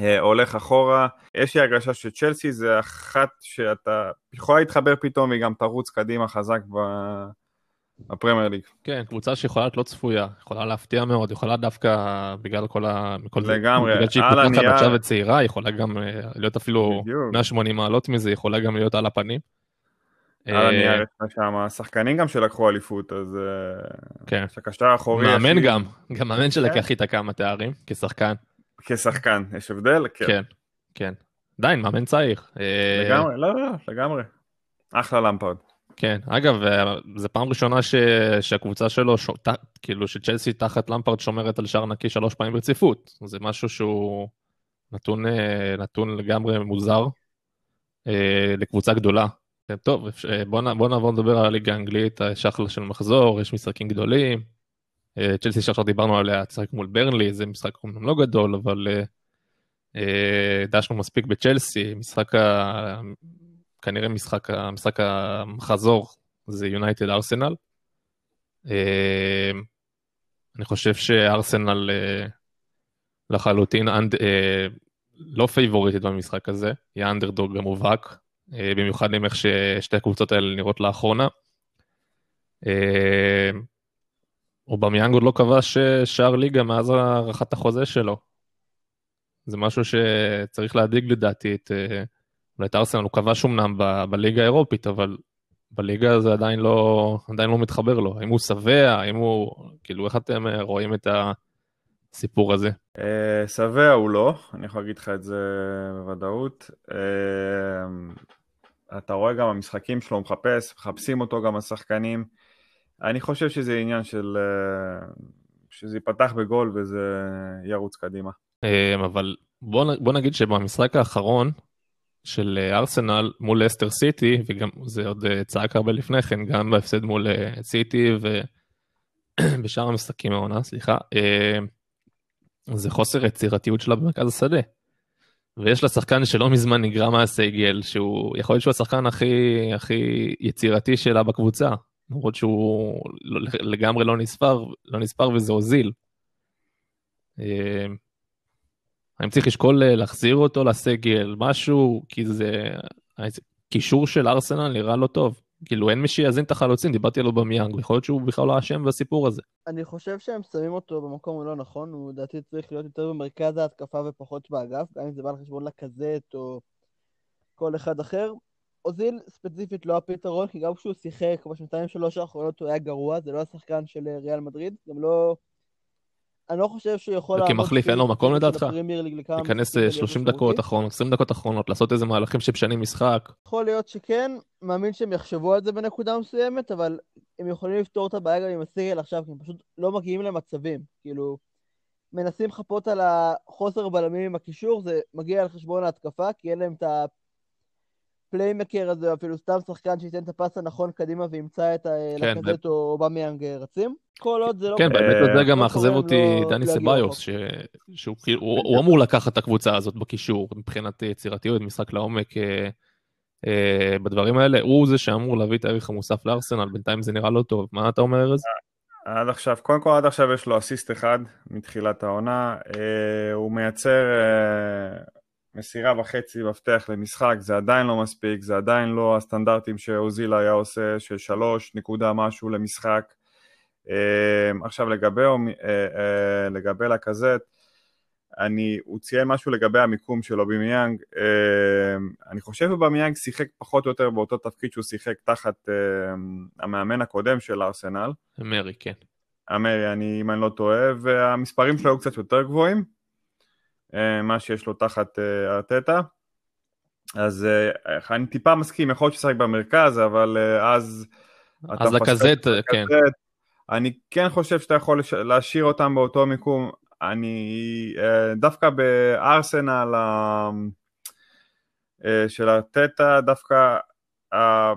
אה, הולך אחורה. יש לי הרגשה שצ'לסי זה אחת שאתה יכולה להתחבר פתאום והיא גם תרוץ קדימה חזק בפרמייר ליג. כן, קבוצה שיכולה להיות לא צפויה, יכולה להפתיע מאוד, יכולה דווקא בגלל כל ה... מכל לגמרי, בגלל שהיא פותחת עכשיו וצעירה, יכולה גם אה, להיות אפילו בדיוק. 180 מעלות מזה, יכולה גם להיות על הפנים. על אה, הנייר יש לך שם שחקנים גם שלקחו אליפות, אז אה, כן. שהקשר האחורי... מאמן הכי- גם, גם מאמן כן. שלקח איתה כמה תארים כשחקן, כשחקן, יש הבדל? כן. כן, כן. עדיין, מאמן צעיר. אה, לגמרי, לא, לא, לגמרי. אחלה למפרד. כן, אגב, אה, זו פעם ראשונה ש... שהקבוצה שלו, ש... ת... כאילו שצ'לסי תחת למפרד שומרת על שער נקי שלוש פעמים ברציפות. זה משהו שהוא נתון, אה, נתון לגמרי מוזר אה, לקבוצה גדולה. טוב, אפשר- אה, בוא, נ... בוא נעבור לדבר על הליגה האנגלית, יש אחלה של מחזור, יש משחקים גדולים. צ'לסי שעכשיו דיברנו עליה, תשחק מול ברנלי, זה משחק אומנם לא גדול, אבל דשנו מספיק בצ'לסי, משחק ה... כנראה משחק, משחק המחזור זה יונייטד ארסנל. אה, אני חושב שארסנל אה, לחלוטין אנד, אה, לא פייבוריטית במשחק הזה, היא האנדרדוג המובהק, במיוחד עם איך ששתי הקבוצות האלה נראות לאחרונה. אובמיאנג עוד לא כבש שער ליגה מאז הארכת החוזה שלו. זה משהו שצריך להדאיג לדעתי את, את ארסנל, הוא כבש אמנם ב- בליגה האירופית, אבל בליגה זה עדיין לא, עדיין לא מתחבר לו. האם הוא שבע, האם הוא, כאילו, איך אתם אה, רואים את הסיפור הזה? אה, שבע הוא לא, אני יכול להגיד לך את זה בוודאות. אה, אתה רואה גם המשחקים שלו, הוא מחפש, מחפשים אותו גם השחקנים. אני חושב שזה עניין של... שזה ייפתח בגול וזה ירוץ קדימה. אבל בוא, בוא נגיד שבמשחק האחרון של אה, ארסנל מול אסטר סיטי, וגם זה עוד אה, צעק הרבה לפני כן, גם בהפסד מול אה, סיטי ובשאר המשחקים העונה, סליחה, זה חוסר יצירתיות שלה במרכז השדה. ויש לה שחקן שלא מזמן נגרע מהסגל, שהוא יכול להיות שהוא השחקן הכי, הכי יצירתי שלה בקבוצה, למרות שהוא לא- לגמרי לא נספר, לא נספר וזה הוזיל. אה, האם צריך לשקול אה, להחזיר אותו לסגל, משהו, כי זה... קישור של ארסנל נראה לא טוב. כאילו אין מי שיאזין את החלוצים, דיברתי על אובמיאנג, יכול להיות שהוא בכלל לא אשם בסיפור הזה. אני חושב שהם שמים אותו במקום הלא נכון, הוא לדעתי צריך להיות יותר במרכז ההתקפה ופחות באגף, גם אם זה בא על חשבון לקזט או כל אחד אחר. אוזיל ספציפית לא הפתרון, כי גם כשהוא שיחק בשנתיים שלוש האחרונות הוא היה גרוע, זה לא השחקן של אה, ריאל מדריד, גם לא... אני לא חושב שהוא יכול וכמחליף אין לו מקום לדעתך? להיכנס משחקים אה, ולהיות 30 משמעותי. דקות אחרונות, 20 דקות אחרונות, לעשות איזה מהלכים שמשנים משחק. יכול להיות שכן, מאמין שהם יחשבו על זה בנקודה מסוימת, אבל הם יכולים לפתור את הבעיה גם עם הסגל עכשיו, כי הם פשוט לא מגיעים למצבים. כאילו, מנסים לחפות על החוסר בלמים עם הקישור, זה מגיע על חשבון ההתקפה, כי אין להם את ה playmaker הזה, אפילו סתם שחקן שייתן את ה pass הנכון קדימה וימצא את כן, לקזט או אובמיאנג רצים. כל עוד זה לא... כן, אה, בהיבט הזה גם מאכזב אותי לא- דני סבאיוס, שהוא כאילו, אמור לקחת את הקבוצה הזאת בקישור, מבחינת יצירתיות, משחק לעומק. אה, אה, בדברים האלה, הוא זה שאמור להביא את הערך המוסף לארסנל, בינתיים זה נראה לא טוב. מה אתה אומר ארז? עד עכשיו, קודם כל עד עכשיו יש לו אסיסט אחד מתחילת העונה, אה, הוא מייצר אה, מסירה וחצי מפתח למשחק, זה עדיין לא מספיק, זה עדיין לא הסטנדרטים שאוזיל היה עושה, של שלוש נקודה משהו למשחק. אה, עכשיו לגבי, אה, אה, לגבי לקזט, אני, הוא ציין משהו לגבי המיקום של אובימיאנג, אה, אני חושב שאובימיאנג שיחק פחות או יותר באותו תפקיד שהוא שיחק תחת אה, המאמן הקודם של ארסנל. אמרי, כן. אמרי, אני, אם אני לא טועה, והמספרים שלו היו קצת יותר גבוהים, מה שיש לו תחת אה, ארטטה. אז אני טיפה מסכים, יכול להיות ששחק במרכז, אבל אז... אז לקזט, כן. אני כן חושב שאתה יכול לש- להשאיר אותם באותו מיקום. אני אה, דווקא בארסנל ה- אה, של ארטטה, דווקא אה,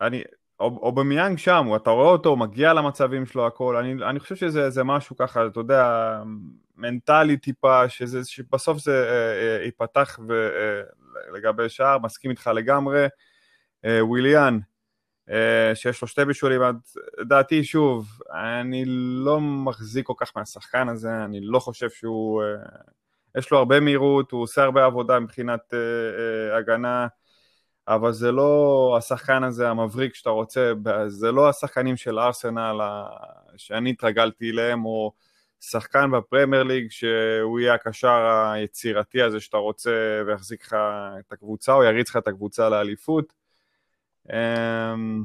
אני, אובמיאנג שם, אתה רואה אותו, הוא מגיע למצבים שלו, הכל, אני, אני חושב שזה זה משהו ככה, אתה יודע, מנטלי טיפה, שזה, שבסוף זה ייפתח לגבי שער, מסכים איתך לגמרי. וויליאן, שיש לו שתי בישולים, לדעתי, שוב, אני לא מחזיק כל כך מהשחקן הזה, אני לא חושב שהוא... אה, יש לו הרבה מהירות, הוא עושה הרבה עבודה מבחינת הגנה, אבל זה לא השחקן הזה המבריק שאתה רוצה, זה לא השחקנים של ארסנל שאני התרגלתי אליהם, או שחקן בפרמייר ליג שהוא יהיה הקשר היצירתי הזה שאתה רוצה ויחזיק לך את הקבוצה, או יריץ לך את הקבוצה לאליפות. אמ,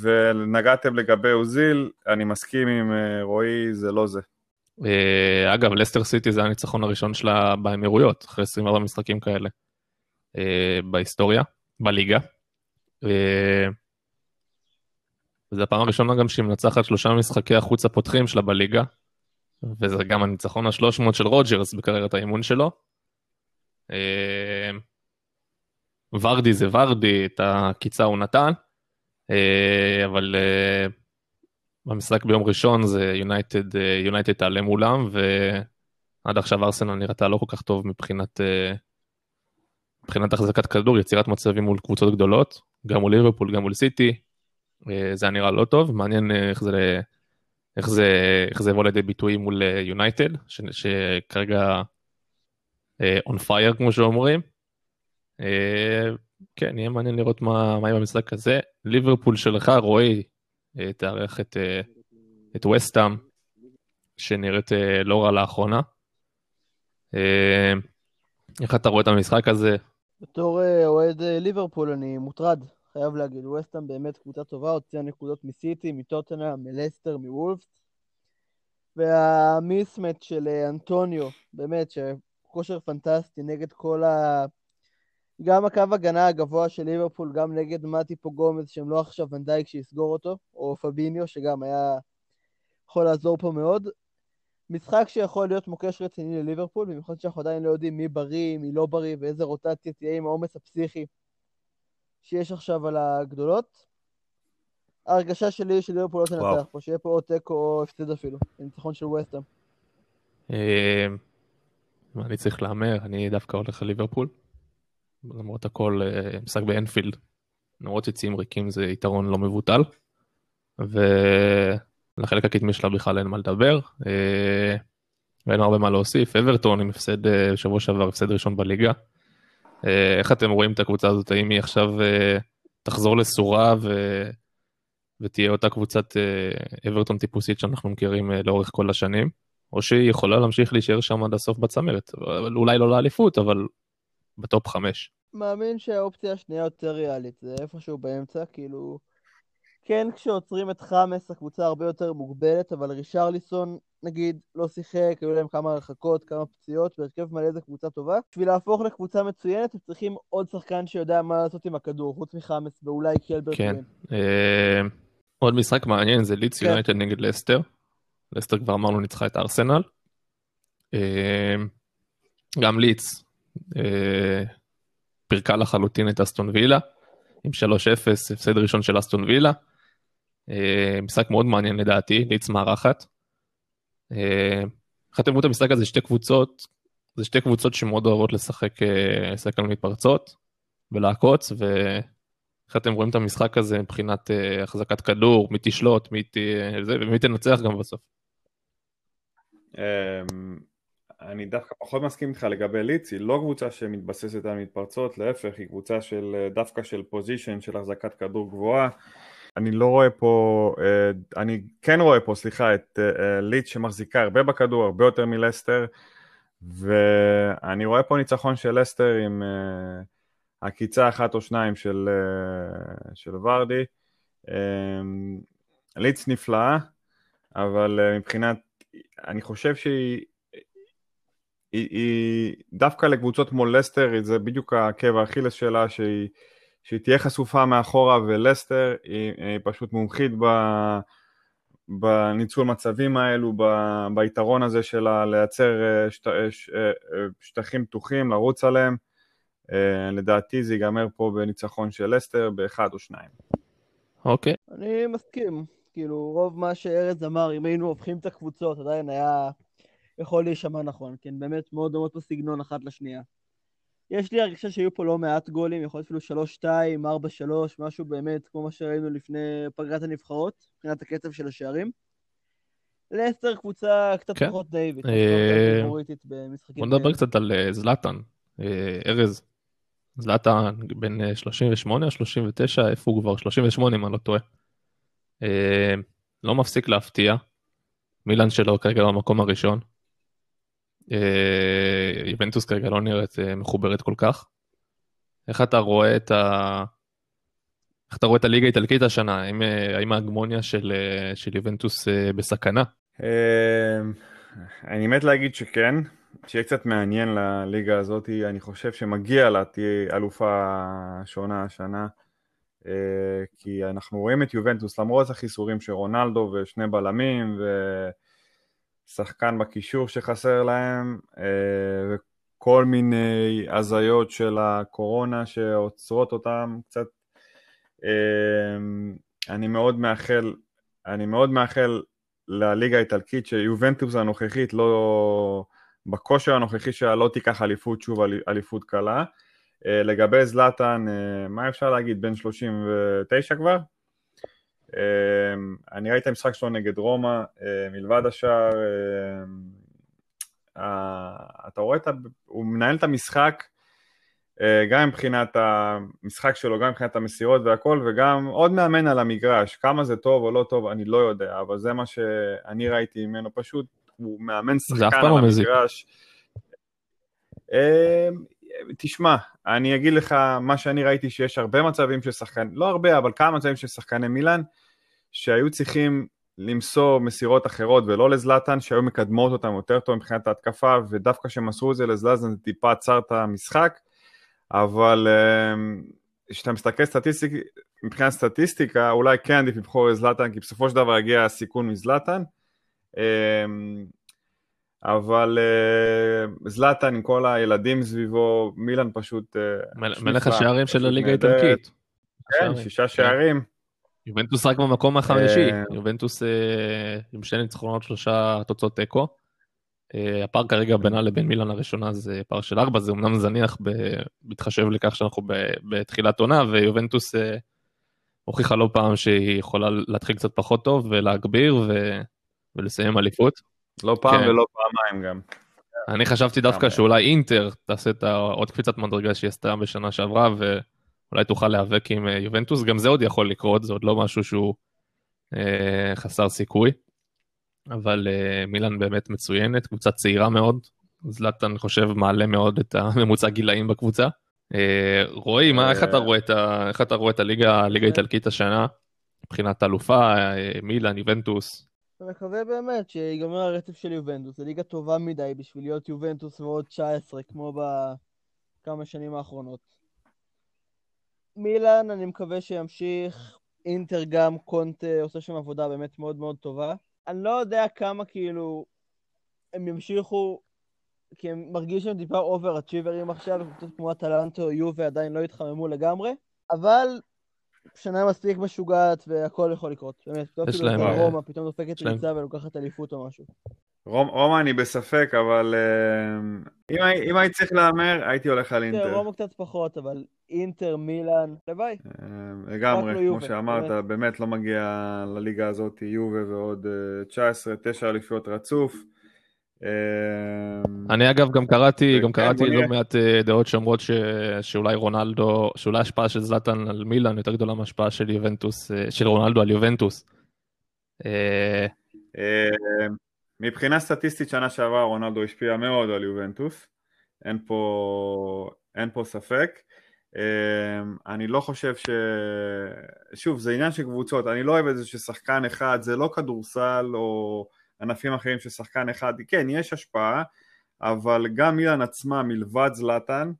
ונגעתם לגבי אוזיל, אני מסכים עם אה, רועי, זה לא זה. אה, אגב, לסטר סיטי זה הניצחון הראשון שלה באמירויות, אחרי 24 משחקים כאלה אה, בהיסטוריה, בליגה. זו הפעם הראשונה גם שהיא מנצחת שלושה משחקי החוץ הפותחים שלה בליגה, וזה גם הניצחון ה-300 של רוג'רס בקריירת האימון שלו. ורדי זה ורדי, את הקיצה הוא נתן, אה, אבל אה, במשחק ביום ראשון זה יונייטד, יונייטד תעלה מולם, ועד עכשיו ארסנל נראתה לא כל כך טוב מבחינת, אה, מבחינת החזקת כדור, יצירת מצבים מול קבוצות גדולות, גם מול ליברפול, גם מול סיטי, זה היה נראה לא טוב, מעניין איך זה, איך זה, איך זה יבוא לידי ביטוי מול יונייטד, שכרגע on fire כמו שאומרים. אה, כן, יהיה מעניין לראות מה, יהיה במשחק הזה. ליברפול שלך, רועי, אה, תארח את, אה, את וסטאם, שנראית לא רע לאחרונה. איך אתה רואה את המשחק הזה? בתור אוהד ליברפול אני מוטרד, חייב להגיד. וסטאם באמת קבוצה טובה, הוציאה נקודות מסיטי, מטוטנה, מלסטר, מוולפס. והמיסמט של אנטוניו, באמת, שכושר פנטסטי נגד כל ה... גם הקו הגנה הגבוה של ליברפול, גם נגד מטיפו גומז, שהם לא עכשיו ונדייק שיסגור אותו, או פביניו, שגם היה יכול לעזור פה מאוד. משחק שיכול להיות מוקש רציני לליברפול, במיוחד שאנחנו עדיין לא יודעים מי בריא, מי לא בריא, ואיזה רוטציה תהיה עם העומס הפסיכי שיש עכשיו על הגדולות. ההרגשה שלי היא שליברפול לא תנצח פה, שיהיה פה או תיקו או הפסד אפילו, ניצחון של ווסטהאם. אה, אני צריך להמר, אני דווקא הולך לליברפול. למרות הכל אה, משחק באנפילד, למרות יציאים ריקים זה יתרון לא מבוטל. ולחלק הקדמי שלה בכלל אין מה לדבר. אה, ואין הרבה מה להוסיף. אברטון עם הפסד בשבוע אה, שעבר, הפסד ראשון בליגה. איך אתם רואים את הקבוצה הזאת? האם היא עכשיו תחזור לסורה ו... ותהיה אותה קבוצת אברטון טיפוסית שאנחנו מכירים לאורך כל השנים? או שהיא יכולה להמשיך להישאר שם עד הסוף בצמרת? אולי לא לאליפות, אבל בטופ חמש. מאמין שהאופציה השנייה יותר ריאלית, זה איפשהו באמצע, כאילו... כן, כשעוצרים את חמאס הקבוצה הרבה יותר מוגבלת, אבל רישרליסון, נגיד, לא שיחק, היו להם כמה הרחקות, כמה פציעות, והרכב מלא זה קבוצה טובה. בשביל להפוך לקבוצה מצוינת, הם צריכים עוד שחקן שיודע מה לעשות עם הכדור, חוץ מחמאס, ואולי קלברט. כן. אה, עוד משחק מעניין זה לידס כן. יונייטד נגד לסטר. לסטר כבר אמרנו ניצחה את ארסנל. אה, גם אה, פירקה לחלוטין את אסטון וילה, עם 3-0, הפסד ראשון של אסטון וילה. אה, משחק מאוד מעניין לדעתי, ליץ מארחת. אה, איך אתם רואים את המשחק הזה? שתי קבוצות, זה שתי קבוצות שמאוד אוהבות לשחק, לשחק על מתפרצות ולעקוץ, ואיך אתם רואים את המשחק הזה מבחינת החזקת כדור, מי תשלוט, מי תנצח גם בסוף. אמ, אני דווקא פחות מסכים איתך לגבי ליץ, היא לא קבוצה שמתבססת על מתפרצות, להפך, היא קבוצה של דווקא של פוזיישן, של החזקת כדור גבוהה. אני לא רואה פה, אה, אני כן רואה פה, סליחה, את אה, ליץ שמחזיקה הרבה בכדור, הרבה יותר מלסטר, ואני רואה פה ניצחון של לסטר עם אה, עקיצה אחת או שניים של, של ורדי. ליץ נפלאה, אבל מבחינת, אני חושב שהיא היא, היא דווקא לקבוצות כמו לסטר, זה בדיוק עקב האכילס שלה, שהיא, שהיא תהיה חשופה מאחורה, ולסטר היא, היא פשוט מומחית ב, בניצול מצבים האלו, ב, ביתרון הזה שלה לייצר אה, שט, אה, ש, אה, שטחים פתוחים, לרוץ עליהם. לדעתי זה ייגמר פה בניצחון של לסטר באחד או שניים. אוקיי. Okay. אני מסכים. כאילו, רוב מה שארז אמר, אם היינו הופכים את הקבוצות, עדיין היה יכול להישמע נכון, כן, באמת מאוד דומות בסגנון אחת לשנייה. יש לי הרגשה שהיו פה לא מעט גולים, יכול להיות אפילו 3-2, 4-3, משהו באמת כמו מה שראינו לפני פגרת הנבחרות, מבחינת הקצב של השערים. לסטר קבוצה קצת כן. פחות דיוויד, אה, במשחקים בוא נדבר. קצת על אה, זלאטן. אה, ארז, זלאטן בן אה, 38 או 39, איפה הוא כבר? 38 אם אני לא טועה. לא מפסיק להפתיע. מילאן שלו כרגע במקום הראשון. אה, יובנטוס כרגע לא נראית אה, מחוברת כל כך. איך אתה רואה את ה... איך אתה רואה את הליגה האיטלקית השנה? האם, אה, האם ההגמוניה של, אה, של יובנטוס אה, בסכנה? אה, אני מת להגיד שכן, שיהיה קצת מעניין לליגה הזאת, אני חושב שמגיע לה תהיה אלופה שונה השנה, אה, כי אנחנו רואים את יובנטוס למרות החיסורים של רונלדו ושני בלמים ושחקן בקישור שחסר להם אה, וכל מיני הזיות של הקורונה שעוצרות אותם קצת. אה, אני מאוד מאחל, אני מאוד מאחל לליגה האיטלקית שיובנטוס הנוכחית לא, בכושר הנוכחי שלה לא תיקח אליפות, שוב אל- אליפות קלה. אה, לגבי זלאטן, מה אפשר להגיד, בן 39 כבר? אה, אני ראיתי את המשחק שלו נגד רומא, אה, מלבד השאר, אה, אתה רואה, את ה- הוא מנהל את המשחק אה, גם מבחינת המשחק שלו, גם מבחינת המסירות והכל, וגם עוד מאמן על המגרש. כמה זה טוב או לא טוב, אני לא יודע, אבל זה מה שאני ראיתי ממנו פשוט, הוא מאמן שחקן על לא מזיק. תשמע, אני אגיד לך מה שאני ראיתי שיש הרבה מצבים של שחקן, לא הרבה, אבל כמה מצבים של שחקני מילאן, שהיו צריכים למסור מסירות אחרות ולא לזלאטן, שהיו מקדמות אותם יותר טוב מבחינת ההתקפה, ודווקא כשמסרו את זה לזלאטן זה טיפה עצר את המשחק, אבל אמ, כשאתה מסתכל סטטיסטיק, מבחינת סטטיסטיקה, אולי כן עדיף לבחור לזלאטן, כי בסופו של דבר הגיע הסיכון מזלאטן. אבל אה, זלאטן עם כל הילדים סביבו, מילאן פשוט... אה, מלך השערים של הליגה. האיטלקית. כן. שישה שערים. יובנטוס רק במקום החמישי, אה, יובנטוס עם שני ניצחונות, שלושה תוצאות תיקו. הפער כרגע בינה לבין מילאן הראשונה זה פער של ארבע, זה אמנם זניח בהתחשב לכך שאנחנו בתחילת עונה, ויובנטוס הוכיחה לא פעם שהיא יכולה להתחיל קצת פחות טוב ולהגביר ולסיים אליפות. לא פעם כן. ולא פעמיים גם. אני חשבתי דווקא שאולי אינטר תעשה את העוד קפיצת מדרגה שהיא עשתה בשנה שעברה, ואולי תוכל להיאבק עם אה, יובנטוס, גם זה עוד יכול לקרות, זה עוד לא משהו שהוא אה, חסר סיכוי. אבל אה, מילאן באמת מצוינת, קבוצה צעירה מאוד, זלאטן אני חושב מעלה מאוד את הממוצע גילאים בקבוצה. אה, רועי, מה, איך אתה רואה את, ה, איך אתה רואה את הליגה, הליגה האיטלקית השנה, מבחינת אלופה, אה, מילאן, יובנטוס? אני מקווה באמת שיגמר הרצף של יובנטוס, זו ליגה טובה מדי בשביל להיות יובנטוס ועוד 19 כמו בכמה שנים האחרונות. מילאן, אני מקווה שימשיך, אינטר גם, קונטה עושה שם עבודה באמת מאוד מאוד טובה. אני לא יודע כמה כאילו הם ימשיכו, כי הם מרגיש שהם טיפה over achiever ים עכשיו, כמו אטלנטה או יובה עדיין לא התחממו לגמרי, אבל שנה מספיק משוגעת והכל יכול לקרות, באמת. לא יש אפילו להם, אה, רומא פתאום דופקת ריצה ולוקחת אליפות או משהו. רומ- רומא אני בספק, אבל אה, אם הי- אם הייתי צריך להמר, הייתי הולך על כן, אינטר. רומא קצת פחות, אבל אינטר, מילאן, הלוואי. אה, לגמרי, לא כמו יובה, שאמרת, באמת. באמת לא מגיע לליגה הזאת יובה ועוד אה, 19, 9 אליפיות רצוף. אה, אני אגב גם קראתי, גם קראתי. לא מעט אה, דעות שאומרות. שאולי רונלדו, שאולי ההשפעה של זלאטן על מילאן יותר גדולה מההשפעה של יובנטוס, אה, של רונלדו על יובנטוס. אה, אה, מבחינה סטטיסטית שנה שעברה רונלדו השפיע מאוד על יובנטוס, אין פה, אין פה ספק. אה, אני לא חושב ש... שוב, זה עניין של קבוצות, אני לא אוהב את זה ששחקן אחד, זה לא כדורסל או ענפים אחרים ששחקן אחד, כן, יש השפעה, אבל גם מילן עצמה מלבד זלאטן,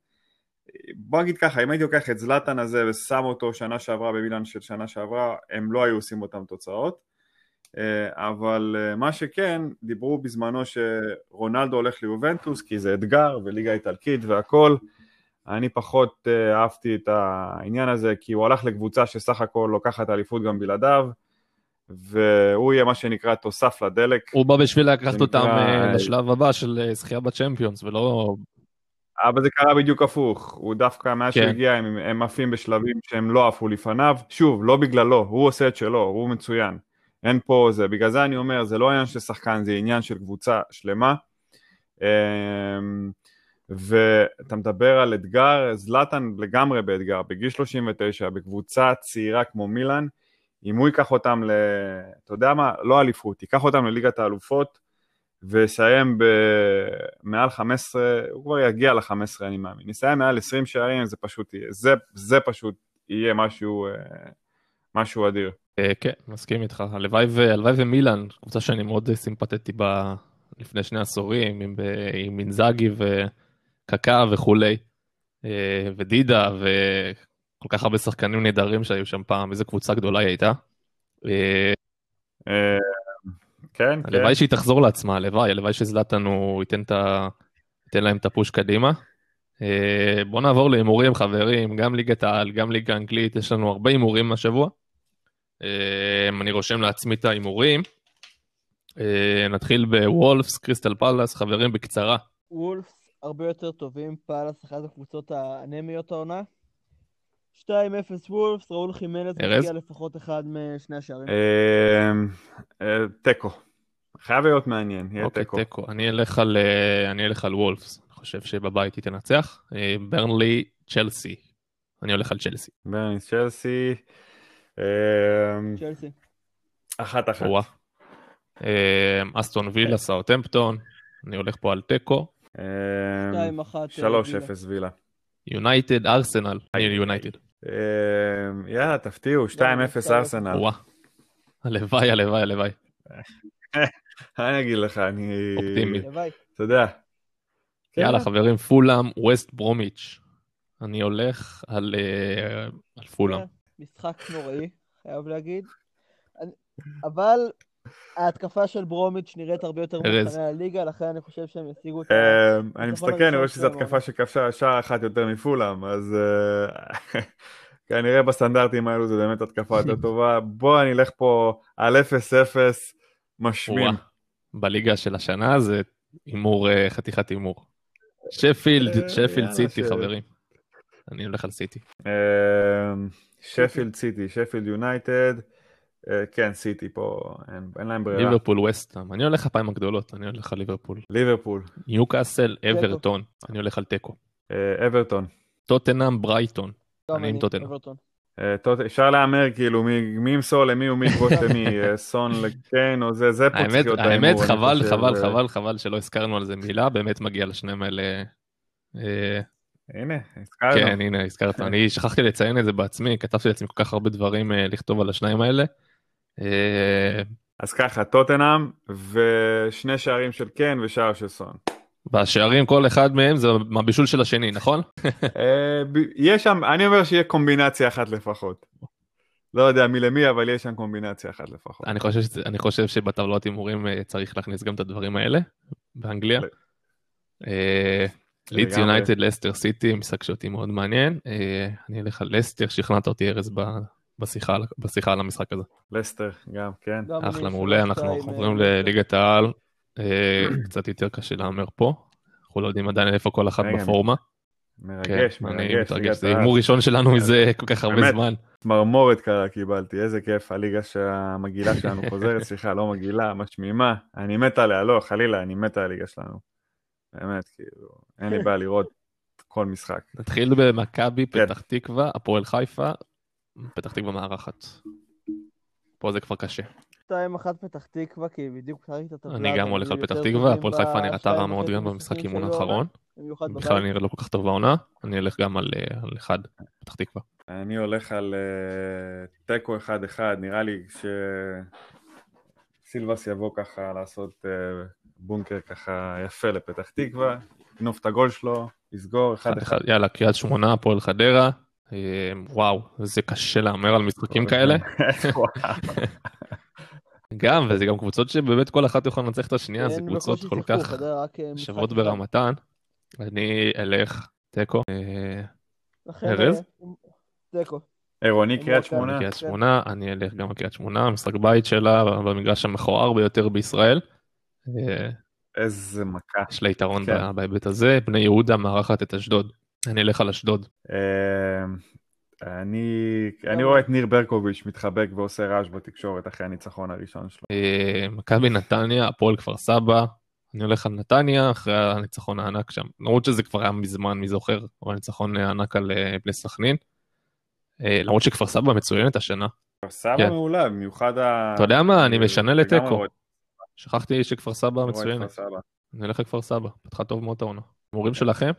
בוא נגיד ככה, אם הייתי לוקח את זלאטן הזה ושם אותו שנה שעברה במילן של שנה שעברה, הם לא היו עושים אותם תוצאות. אה, אבל אה, מה שכן, דיברו בזמנו שרונלדו הולך ליובנטוס כי זה אתגר וליגה איטלקית והכל. אני פחות אה, אהבתי את העניין הזה כי הוא הלך לקבוצה שסך הכל לוקחת אליפות גם בלעדיו והוא יהיה מה שנקרא תוסף לדלק. הוא בא בשביל לקחת זה אותם אה, לשלב הבא של אה, זכייה בצ'מפיונס, ולא... אבל זה קרה בדיוק הפוך, הוא דווקא מאז כן. שהוא הגיע הם, הם עפים בשלבים שהם לא עפו לפניו, שוב, לא בגללו, הוא עושה את שלו, הוא מצוין, אין פה זה, בגלל זה אני אומר, זה לא עניין של שחקן, זה עניין של קבוצה שלמה, אמ, ואתה מדבר על אתגר, זלאטן לגמרי באתגר, בגיל 39, בקבוצה צעירה כמו מילאן, אם הוא ייקח אותם ל... אתה יודע מה? לא אליפות, ייקח אותם לליגת האלופות, ויסיים במעל 15, הוא כבר יגיע ל-15 אני מאמין, יסיים מעל 20 שערים, זה פשוט יהיה, זה, זה פשוט יהיה משהו, אה, משהו אדיר. אה, כן, מסכים איתך. הלוואי ו- ומילאן, קבוצה שאני מאוד סימפטטי בה לפני שני עשורים, עם, עם מינזאגי וקקה וכולי, אה, ודידה וכל כך הרבה שחקנים נהדרים שהיו שם פעם, איזה קבוצה גדולה היא הייתה. אה, כן, כן. הלוואי שהיא תחזור לעצמה, הלוואי, הלוואי שזלאטן הוא ייתן, את ה... ייתן להם את הפוש קדימה. אה, בואו נעבור להימורים חברים, גם ליגת העל, גם ליגה אנגלית, יש לנו הרבה הימורים השבוע. אה, אני רושם לעצמי את ההימורים. נתחיל בוולפס, קריסטל פלאס, חברים בקצרה. וולפס הרבה יותר טובים, פאלאס אחת הקבוצות האנמיות העונה. 2-0 וולפס, ראול חימנס ארז? מגיע לפחות אחד משני השערים. אה, אה, תיקו. חייב להיות מעניין, יהיה אוקיי, תיקו. תיקו. אני אלך על, אה, אני אלך על וולפס, אני חושב שבבית היא תנצח. אה, ברנלי, צ'לסי. אני הולך על צ'לסי. ברניס צ'לסי. אה, צ'לסי. אחת אחת. וואה. אה, אסטון כן. וילה, סאוטהמפטון. אני הולך פה על תיקו. אה, 2-1. אה, 3-0 וילה. יונייטד, ארסנל. יונייטד. אה, יאללה, תפתיעו, 2-0 ארסנל. וואה. הלוואי, הלוואי, הלוואי. מה אני אגיד לך, אני... אופטימי. אתה יודע. יאללה כן. חברים, פולאם, ווסט ברומיץ'. אני הולך על אה, על פולאם. משחק נוראי, חייב להגיד. אבל ההתקפה של ברומיץ' נראית הרבה יותר. מוכנה לליגה, לכן אני חושב שהם ישיגו את ה... אה, אני מסתכל, אני רואה שזו התקפה שכבשה שער אחת יותר מפולאם, אז אה, כנראה בסטנדרטים האלו זה באמת התקפה יותר טובה. בוא אני אלך פה על 0-0 משמים. וואה. בליגה של השנה זה הימור, אה, חתיכת הימור. שפילד, אה, שפילד סיטי חברים. אני הולך על סיטי. אה, שפילד סיטי, שפילד יונייטד, כן, סיטי פה, אין- אין להם ברירה. ליברפול ווסטהאם. אני הולך הפעמים הגדולות, אני הולך על ליברפול. ליברפול, ניוקאסל, אברטון. אני הולך על תיקו. אה, אברטון. טוטנאם, ברייטון. אני עם. אברטון. אה, אפשר להמר כאילו מי ימסור למי ומי יכבוש למי, אה, סון לקיין או זה, זה פה האמת, צריך להיות האמת חבל, חבל, אה, חבל, חבל שלא הזכרנו על זה מילה, באמת מגיע לשניהם האלה. אה, הנה, הזכרנו. כן, הנה, הזכרת. אני שכחתי לציין את זה בעצמי, כתבתי לעצמי כל כך הרבה דברים אה, לכתוב על השניים האלה. אה, אז ככה, טוטנאם ושני שערים של קיין ושער של סון. והשערים, כל אחד מהם זה מהבישול של השני, נכון? אה, יש שם, אני אומר שיהיה קומבינציה אחת לפחות. לא יודע מי למי, אבל יש שם קומבינציה אחת לפחות. אני חושב, אני חושב שבטבלאות הימורים אה, צריך להכניס גם את הדברים האלה, באנגליה. לידס לגמרי. יונייטד, לסטר סיטי, משחק שאותי מאוד מעניין. אני אלך על לסטר, שכנעת אותי ארז בשיחה בשיחה על המשחק הזה. לסטר, גם, כן. גם אני אחלה, מעולה, אנחנו אה, לליגת העל. אה, קצת יותר קשה להמר פה. אנחנו לא יודעים עדיין איפה כל אחד רגע, בפורמה. מרגש, כן, אני מרגש. מתרגש, ליגת זה העל. הימור ראשון שלנו מזה כל כך הרבה באמת. זמן. צמרמורת קרה קיבלתי, איזה כיף, הליגה שהמגעילה שלנו חוזרת, סליחה, לא מגעילה, משמימה, אני מת עליה, לא, חלילה, אני מת על הליגה שלנו. באמת, כאילו, אין לי בעיה לראות כל משחק. נתחיל במכבי, כן. פתח תקווה, הפועל חיפה, פתח תקווה מארחת. פה זה כבר קשה. 2-1 פתח תקווה, כי בדיוק קראתי את הטבלה. אני גם הולך על פתח תקווה, הפועל חיפה נראתה רע מאוד גם במשחק אימון האחרון. בכלל. נראה לא כל כך טוב בעונה, אני אלך גם על אה, על אחד, פתח תקווה. אני הולך על אה, תיקו 1-1, נראה לי שסילבס יבוא ככה לעשות אה, בונקר ככה יפה לפתח תקווה, יגנוב את הגול שלו, יסגור 1-1. אחד אחד, יאללה, קריית שמונה, הפועל חדרה. אה, וואו, זה קשה להמר על משחקים כאלה. גם, וזה גם קבוצות שבאמת כל אחת יכולה לנצח את השנייה, זה הם קבוצות כל כך אה, שוות. ברמתן. אני אלך תיקו. אה, ארז? אה, תיקו. עירוני קריית לא שמונה, קריית כן. שמונה, אני אלך גם לקריית שמונה, משחק בית שלה במגרש המכוער ביותר בישראל. איזה מכה. יש לה יתרון כן. בהיבט הזה. בני יהודה מארחת את אשדוד. אני אלך על אשדוד. אה, אני, אני רואה את ניר ברקוביץ' מתחבק ועושה רעש בתקשורת אחרי הניצחון הראשון שלו. אה, מכבי נתניה, הפועל כפר סבא. אני הולך על נתניה אחרי הניצחון הענק שם. למרות שזה כבר היה מזמן, מי זוכר, אבל הניצחון הענק על אה, בני סכנין. אה, למרות שכפר סבא מצוינת השנה. כפר סבא כן. מעולה, במיוחד ה... אתה יודע מה, אני אה, משנה לתיקו. שכחתי שכפר סבא מצוינת. אני הולך לכפר סבא, פתחה טוב מאוד העונה. הימורים שלכם?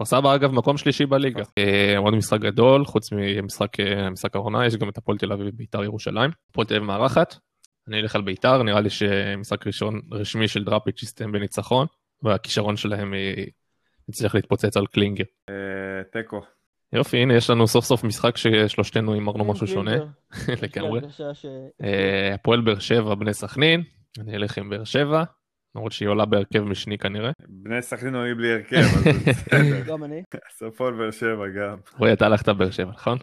כפר סבא אגב מקום שלישי בליגה. אה, עוד משחק גדול, חוץ ממשחק אה, משחק העונה, יש גם את הפועל תל אביב וביתר ירושלים. הפועל תל אביב מארחת, אני אלך על ביתר, נראה לי שמשחק ראשון רשמי של דראפיץ' יסתיים בניצחון, והכישרון שלהם יצליח להתפוצץ על קלינגר. אה, תיקו. יופי, הנה יש לנו סוף סוף משחק ששלושתנו הימרנו משהו שונה, לגמרי. אה, הפועל באר שבע, בני סכנין, אני אלך עם באר שבע, למרות שהיא עולה בהרכב משני כנראה. בני סכנין עולים בלי הרכב, אז בסדר. גם אני. הפועל באר שבע גם. רועי, אתה הלכת באר שבע, נכון?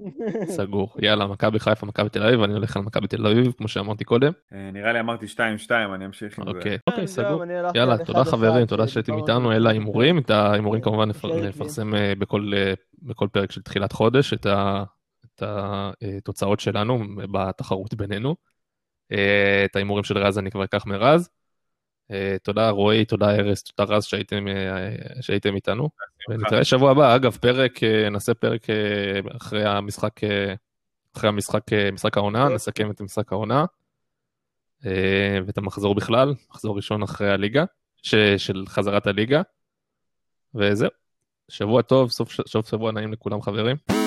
סגור. יאללה, מכבי חיפה, מכבי תל אביב, אני הולך על מכבי תל אביב, כמו שאמרתי קודם. אה, נראה לי אמרתי 2-2, אני אמשיך עם זה. אוקיי, כן, אוקיי, סגור. יאללה, על תודה חברים, תודה שדיברנו שהייתם איתנו. אלה ההימורים. את ההימורים כמובן נפ- שייקים. נפרסם אה, בכל אה, בכל פרק של תחילת חודש, את התוצאות שלנו בתחרות בינינו. את ההימורים של רז אני כבר אקח מרז. אה, תודה רועי, תודה ארז, תודה רז שהייתם אה, שהייתם איתנו. ונתראה שבוע הבא, אגב, פרק, אה, נעשה פרק אחרי המשחק, אחרי המשחק, משחק העונה, כן. נסכם את משחק העונה, ואת המחזור בכלל, מחזור ראשון אחרי הליגה, ש, של חזרת הליגה, וזהו. שבוע טוב, סוף, סוף שבוע נעים לכולם חברים.